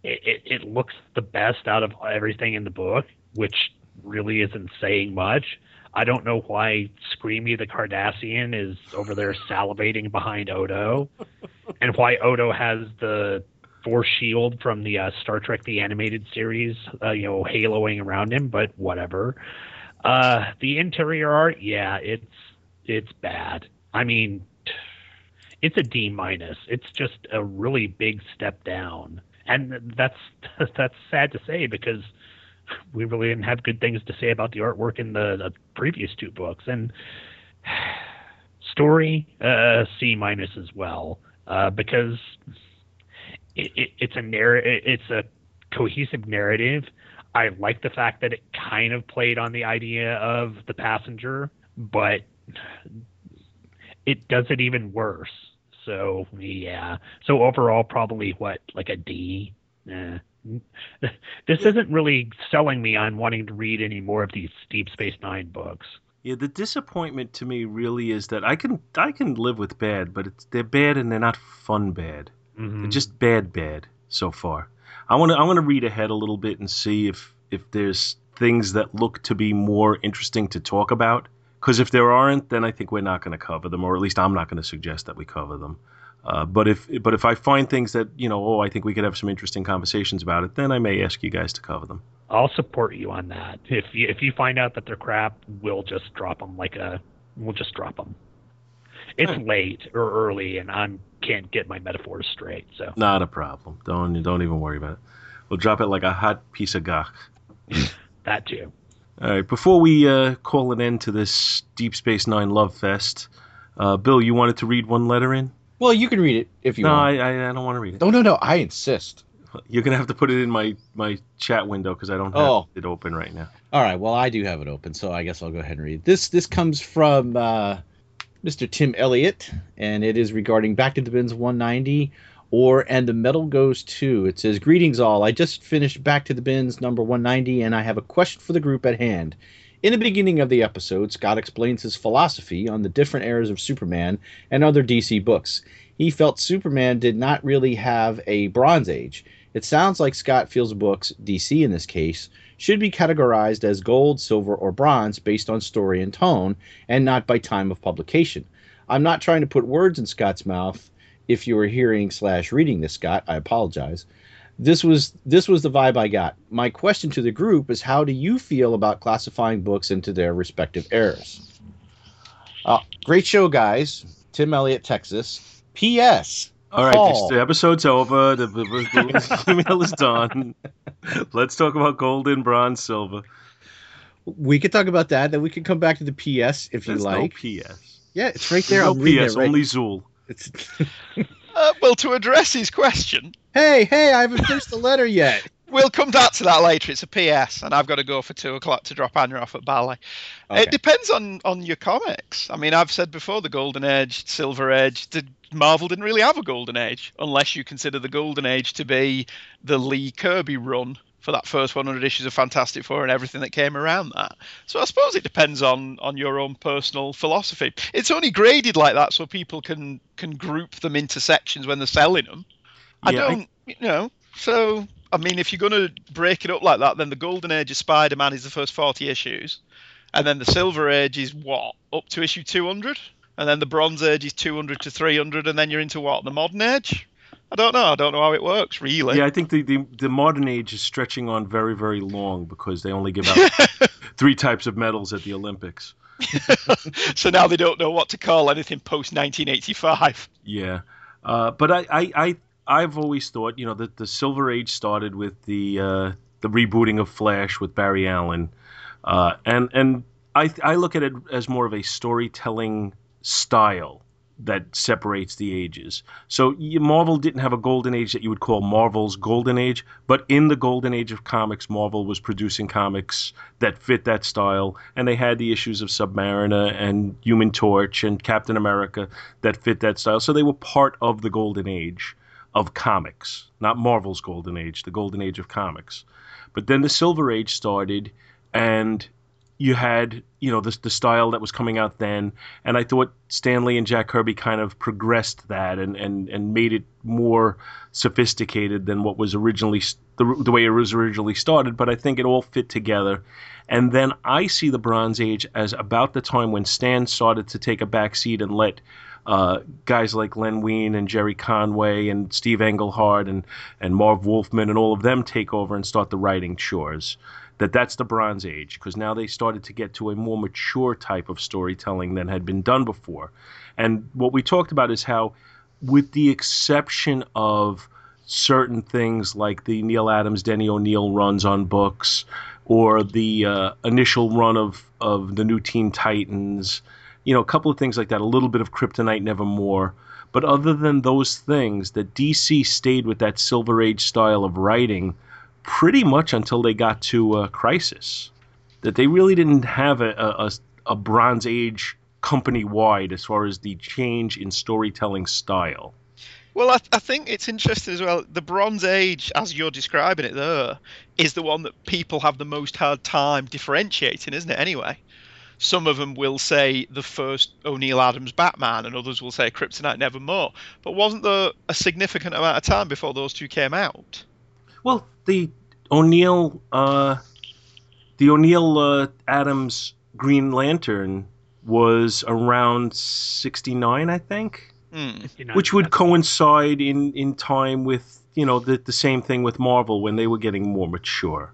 it it it looks the best out of everything in the book, which really isn't saying much. I don't know why Screamy the Cardassian is over there salivating behind Odo, and why Odo has the force shield from the uh, Star Trek the animated series, uh, you know, haloing around him. But whatever. Uh, the interior art, yeah, it's it's bad. I mean, it's a D minus. It's just a really big step down, and that's that's sad to say because we really didn't have good things to say about the artwork in the, the previous two books. And story, uh, C minus as well, uh, because it, it, it's a narr- it's a cohesive narrative. I like the fact that it kind of played on the idea of the passenger, but it does it even worse. So yeah. So overall, probably what like a D. Eh. This isn't really selling me on wanting to read any more of these Deep Space Nine books. Yeah, the disappointment to me really is that I can I can live with bad, but it's they're bad and they're not fun bad. They're just bad bad so far. I want to I want to read ahead a little bit and see if if there's things that look to be more interesting to talk about. Because if there aren't, then I think we're not going to cover them, or at least I'm not going to suggest that we cover them. Uh, but if but if I find things that you know, oh, I think we could have some interesting conversations about it, then I may ask you guys to cover them. I'll support you on that. If you if you find out that they're crap, we'll just drop them like a we'll just drop them. It's late or early, and I can't get my metaphors straight. So Not a problem. Don't don't even worry about it. We'll drop it like a hot piece of gagh. that too. All right. Before we uh, call an end to this Deep Space Nine love fest, uh, Bill, you wanted to read one letter in? Well, you can read it if you no, want. I, I I don't want to read it. No, no, no. I insist. You're gonna have to put it in my my chat window because I don't have Oh. it open right now. All right. Well, I do have it open, so I guess I'll go ahead and read this. This comes from uh, Mr. Tim Elliott, and it is regarding Back to the Bins 190 or and the medal goes to. It says, "Greetings all. I just finished Back to the Bins number 190, and I have a question for the group at hand." In the beginning of the episode, Scott explains his philosophy on the different eras of Superman and other DC books. He felt Superman did not really have a Bronze Age. It sounds like Scott feels books, DC in this case, should be categorized as gold, silver, or bronze based on story and tone, and not by time of publication. I'm not trying to put words in Scott's mouth. If you were hearing slash reading this, Scott, I apologize. This was this was the vibe I got. My question to the group is: How do you feel about classifying books into their respective eras? Uh, great show, guys. Tim Elliott, Texas. P.S. All right, the episode's over. The, the, the email is done. Let's talk about golden, bronze, silver. We could talk about that. Then we can come back to the PS if you like. no PS. Yeah, it's right there. no I'm reading PS, it right. only Zool. It's... Uh, well, to address his question, hey, hey, I haven't finished the letter yet. we'll come back to that later. It's a PS, and I've got to go for two o'clock to drop Anya off at ballet. Okay. It depends on on your comics. I mean, I've said before the Golden Age, Silver Age. The Marvel didn't really have a Golden Age, unless you consider the Golden Age to be the Lee Kirby run for that first 100 issues of Fantastic Four and everything that came around that. So I suppose it depends on on your own personal philosophy. It's only graded like that so people can can group them into sections when they're selling them. I Yeah, I- don't, you know. So I mean, if you're going to break it up like that, then the Golden Age of Spider-Man is the first 40 issues, and then the Silver Age is what up to issue 200, and then the Bronze Age is 200 to 300, and then you're into what the Modern Age. I don't know. I don't know how it works really. Yeah, I think the, the, the modern age is stretching on very, very long because they only give out three types of medals at the Olympics. so now they don't know what to call anything post 1985. Yeah, uh, but I, I, I, I've always thought, you know, that the Silver Age started with the uh, the rebooting of Flash with Barry Allen, uh, and and I, I look at it as more of a storytelling style that separates the ages. So Marvel didn't have a golden age that you would call Marvel's golden age, but in the golden age of comics, Marvel was producing comics that fit that style, and they had the issues of Submariner and Human Torch and Captain America that fit that style. So they were part of the golden age of comics, not Marvel's golden age, the golden age of comics. But then the Silver Age started, and you had you know the the style that was coming out then, and I thought Stan Lee and Jack Kirby kind of progressed that and and and made it more sophisticated than what was originally the the way it was originally started. But I think it all fit together. And then I see the Bronze Age as about the time when Stan started to take a back seat and let uh, guys like Len Wein and Gerry Conway and Steve Englehart and, and Marv Wolfman and all of them take over and start the writing chores. That that's the Bronze Age because now they started to get to a more mature type of storytelling than had been done before. And what we talked about is how, with the exception of certain things like the Neal Adams, Denny O'Neil runs on books, or the uh, initial run of, of the new Teen Titans, you know, a couple of things like that, a little bit of Kryptonite Nevermore. But other than those things, that DC stayed with that Silver Age style of writing pretty much until they got to uh, Crisis. That they really didn't have a, a, a, Bronze Age company wide as far as the change in storytelling style. Well, I, I think it's interesting as well. The Bronze Age, as you're describing it there, is the one that people have the most hard time differentiating, isn't it? Anyway, some of them will say the first O'Neil Adams Batman, and others will say Kryptonite Nevermore. But wasn't there a significant amount of time before those two came out? Well, the O'Neil, uh, the O'Neil uh, Adams Green Lantern was around '69, I think, Hmm. which would coincide in in time with you know the the same thing with Marvel when they were getting more mature.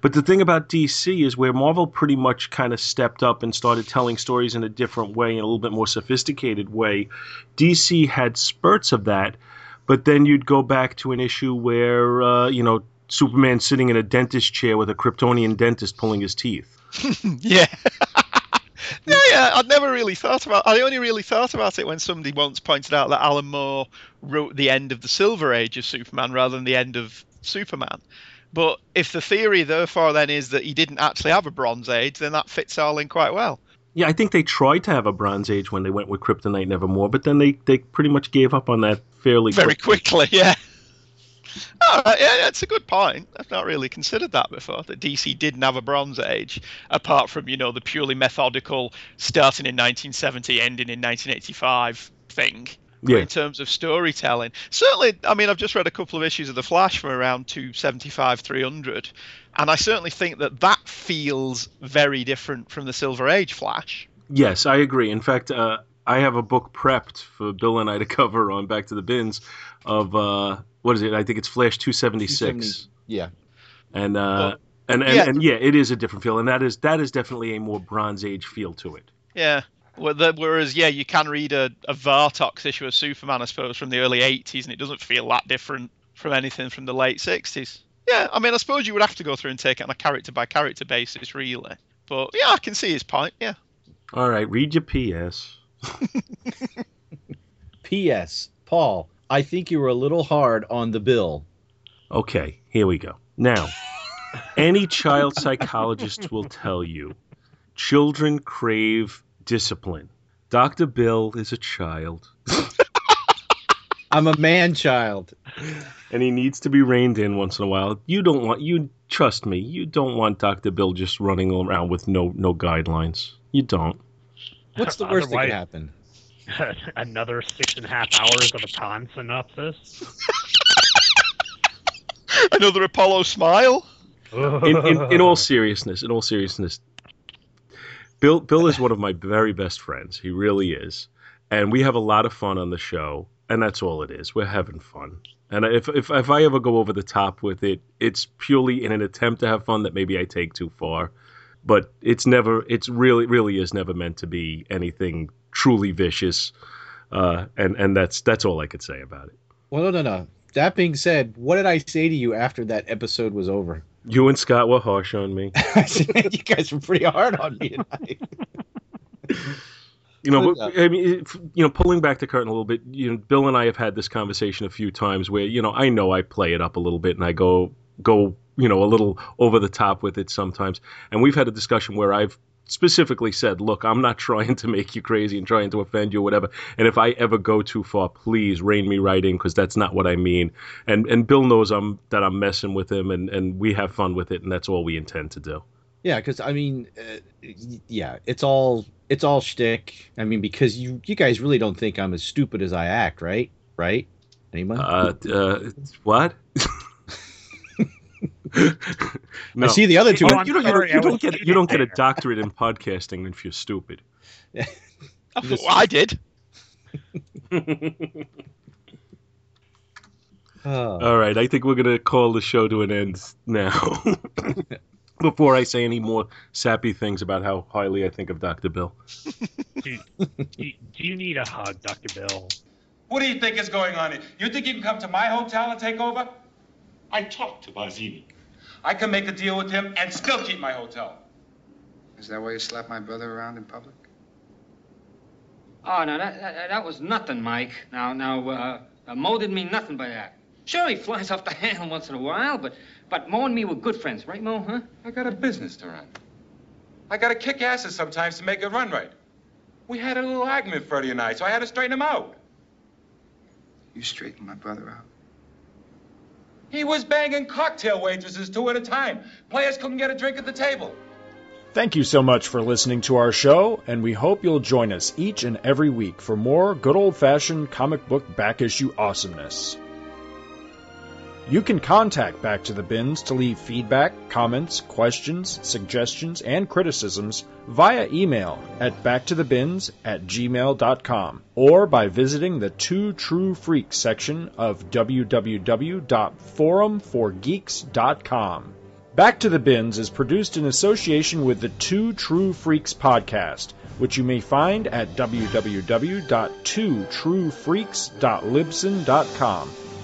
But the thing about DC is where Marvel pretty much kind of stepped up and started telling stories in a different way, in a little bit more sophisticated way. DC had spurts of that, but then you'd go back to an issue where uh, you know Superman sitting in a dentist chair with a Kryptonian dentist pulling his teeth. yeah. yeah, yeah. I'd never really thought about. I only really thought about it when somebody once pointed out that Alan Moore wrote the end of the Silver Age of Superman rather than the end of Superman. But if the theory, therefore, then is that he didn't actually have a Bronze Age, then that fits all in quite well. Yeah, I think they tried to have a Bronze Age when they went with Kryptonite Nevermore, but then they, they pretty much gave up on that fairly Very quickly. quickly, yeah. Yeah, yeah, it's a good point. I've not really considered that before. That DC didn't have a Bronze Age, apart from you know the purely methodical starting in 1970, ending in 1985 thing. Yeah. In terms of storytelling, certainly, I mean, I've just read a couple of issues of the Flash from around 275, 300, and I certainly think that that feels very different from the Silver Age Flash. Yes, I agree. In fact, uh, I have a book prepped for Bill and I to cover on Back to the Bins of uh, what is it? I think it's Flash 276. 270 Yeah. And uh, and and yeah. and yeah, it is a different feel, and that is that is definitely a more Bronze Age feel to it. Yeah. Well, the- Whereas, yeah, you can read a, a Vartox issue of Superman, I suppose, from the early 80s, and it doesn't feel that different from anything from the late 60s. Yeah, I mean, I suppose you would have to go through and take it on a character by character basis, really. But yeah, I can see his point. Yeah. All right, read your PS. P.S. Paul, I think you were a little hard on the bill. Okay, here we go. Now, any child psychologist will tell you children crave discipline. Dr. Bill is a child. I'm a man child. and he needs to be reined in once in a while. You don't want you trust me, you don't want Dr. Bill just running around with no no guidelines. You don't. What's the worst that could happen? Another six and a half hours of a con synopsis. Another Apollo smile. In, in, in all seriousness, in all seriousness, Bill Bill is one of my very best friends. He really is, and we have a lot of fun on the show, and that's all it is. We're having fun. And if if if I ever go over the top with it, it's purely in an attempt to have fun that maybe I take too far. But it's never. It's really really is never meant to be anything truly vicious. Uh, and and that's that's all I could say about it. Well, no, no, no. That being said, what did I say to you after that episode was over? You and Scott were harsh on me. I said, "Man, you guys were pretty hard on me tonight. You know, but, I mean, you know, pulling back the curtain a little bit. You know, Bill and I have had this conversation a few times where you know I know I play it up a little bit and I go go you know a little over the top with it sometimes, and we've had a discussion where I've specifically said, look, I'm not trying to make you crazy and trying to offend you or whatever. And if I ever go too far, please rein me right in because that's not what I mean. And and Bill knows I'm that I'm messing with him and and we have fun with it and that's all we intend to do. Yeah, because I mean, uh, yeah, it's all it's all shtick. I mean, because you you guys really don't think I'm as stupid as I act, right? Right? Anyone? Uh, uh what? I see the other two. You, Oh, I'm you don't, sorry, you, don't get you don't get a doctorate in podcasting if you're stupid. Well, I did. Oh. All right, I think we're gonna call the show to an end now. Before I say any more sappy things about how highly I think of Dr. Bill. do, do, do you need a hug, Dr. Bill? What do you think is going on here? You think you can come to my hotel and take over? I talked to Barzini. I can make a deal with him and still keep my hotel. Is that why you slapped my brother around in public? Oh, no, that, that, that was nothing, Mike. Now, now, uh, uh, Moe didn't mean nothing by that. Sure, he flies off the handle once in a while, but, but Moe and me were good friends, right, Moe, huh? I got a business to run. I gotta kick asses sometimes to make it run right. We had a little argument, Freddie and I, so I had to straighten him out. You straightened my brother out. He was banging cocktail waitresses two at a time. Players couldn't get a drink at the table. Thank you so much for listening to our show, and we hope you'll join us each and every week for more good old fashioned comic book back issue awesomeness. You can contact Back to the Bins to leave feedback, comments, questions, suggestions, and criticisms via email at backtothebins at gmail.com or by visiting the Two True Freaks section of www.forumforgeeks.com. Back to the Bins is produced in association with the Two True Freaks podcast, which you may find at www.twotruefreaks.libsyn.com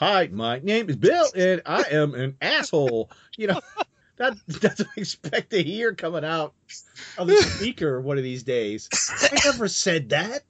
Hi, my name is Bill, and I am an asshole. You know, that that's what I expect to hear coming out of the speaker one of these days. I never said that.